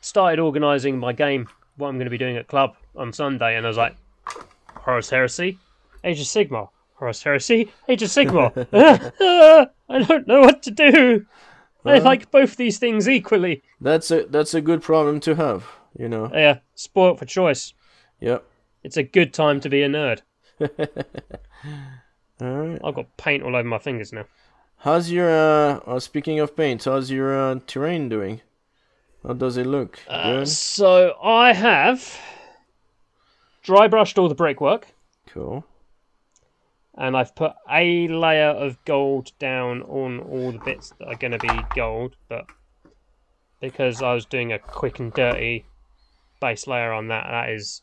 started organising my game, what I'm going to be doing at club on Sunday, and I was like, Horus Heresy, Age of Sigma, Horus Heresy, Age of Sigmar. [laughs] [laughs] I don't know what to do. I like both these things equally. That's a that's a good problem to have. You know. Yeah, spoilt for choice. Yep. It's a good time to be a nerd. [laughs] All right. I've got paint all over my fingers now. How's your uh? uh speaking of paint, how's your uh, terrain doing? How does it look? Uh, Good. so I have dry brushed all the brickwork, Cool. and I've put a layer of gold down on all the bits that are going to be gold, but because I was doing a quick and dirty base layer on that, that is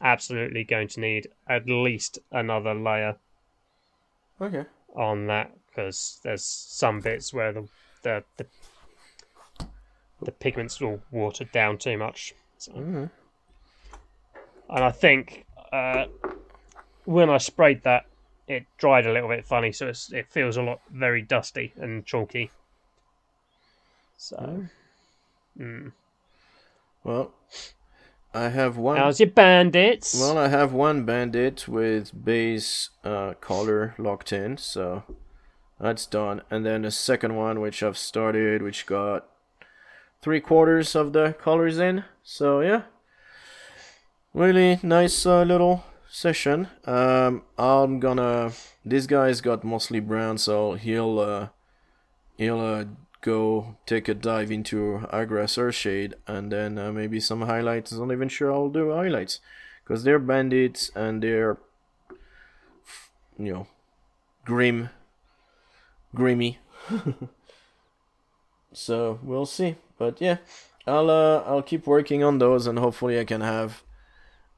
absolutely going to need at least another layer Okay. on that because there's some bits where the the the, the pigments all watered down too much. So. Mhm. And I think uh, when I sprayed that, it dried a little bit funny, so it's, it feels a lot very dusty and chalky. So, mm. Well, I have one. how's your bandits? Well, I have one bandit with base uh, color locked in, so that's done. And then the second one, which I've started, which got three quarters of the colors in. So yeah, really nice uh, little session. Um, I'm gonna. This guy's got mostly brown, so he'll uh, he'll uh, go take a dive into Agrax Earthshade, and then uh, maybe some highlights. I'm not even sure I'll do highlights because they're bandits and they're you know grim grimy [laughs] so we'll see but yeah i'll uh i'll keep working on those and hopefully i can have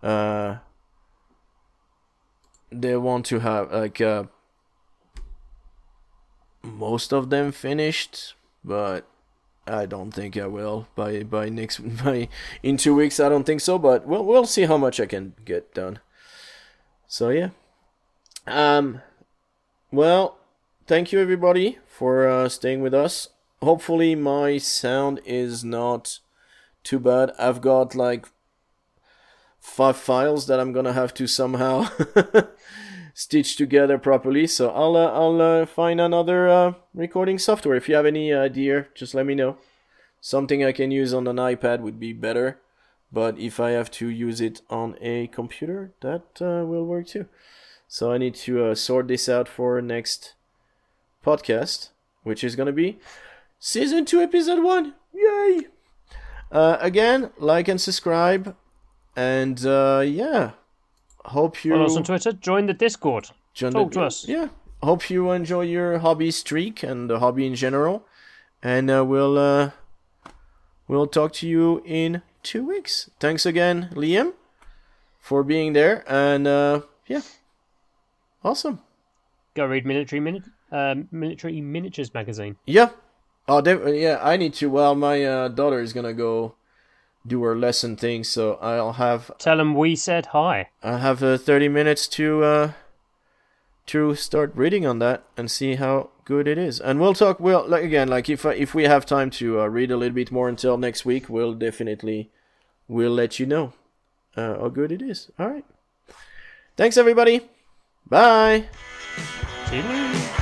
uh they want to have like uh most of them finished but I don't think I will by by next [laughs] by in two weeks. I don't think so, but we'll we'll see how much I can get done. So yeah, um, well, thank you everybody for uh, staying with us. Hopefully my sound is not too bad. I've got like five files that I'm gonna have to somehow [laughs] stitch together properly. So I'll uh, I'll uh, find another uh, recording software. If you have any idea, just let me know. Something I can use on an iPad would be better, but if I have to use it on a computer, that uh, will work too. So I need to uh, sort this out for next podcast, which is gonna be season two, episode one. Yay! Uh, again, like and subscribe, and uh, yeah, hope you Follow us on Twitter. Join the Discord. John Talk the- to us. Yeah. Hope you enjoy your hobby streak and the hobby in general. And uh, we'll uh, we'll talk to you in two weeks. Thanks again, Liam, for being there. And uh, yeah, awesome. Go read military minute, um, military miniatures magazine. Yeah. Oh, de- yeah. I need to. Well, my uh, daughter is gonna go do her lesson thing, so I'll have Tell them we said hi. I have uh, 30 minutes to uh, to start reading on that and see how good it is. And we'll talk. Well, like again, like if uh, if we have time to uh, read a little bit more until next week, we'll definitely we'll let you know uh, how good it is. All right. Thanks, everybody. Bye. See you later.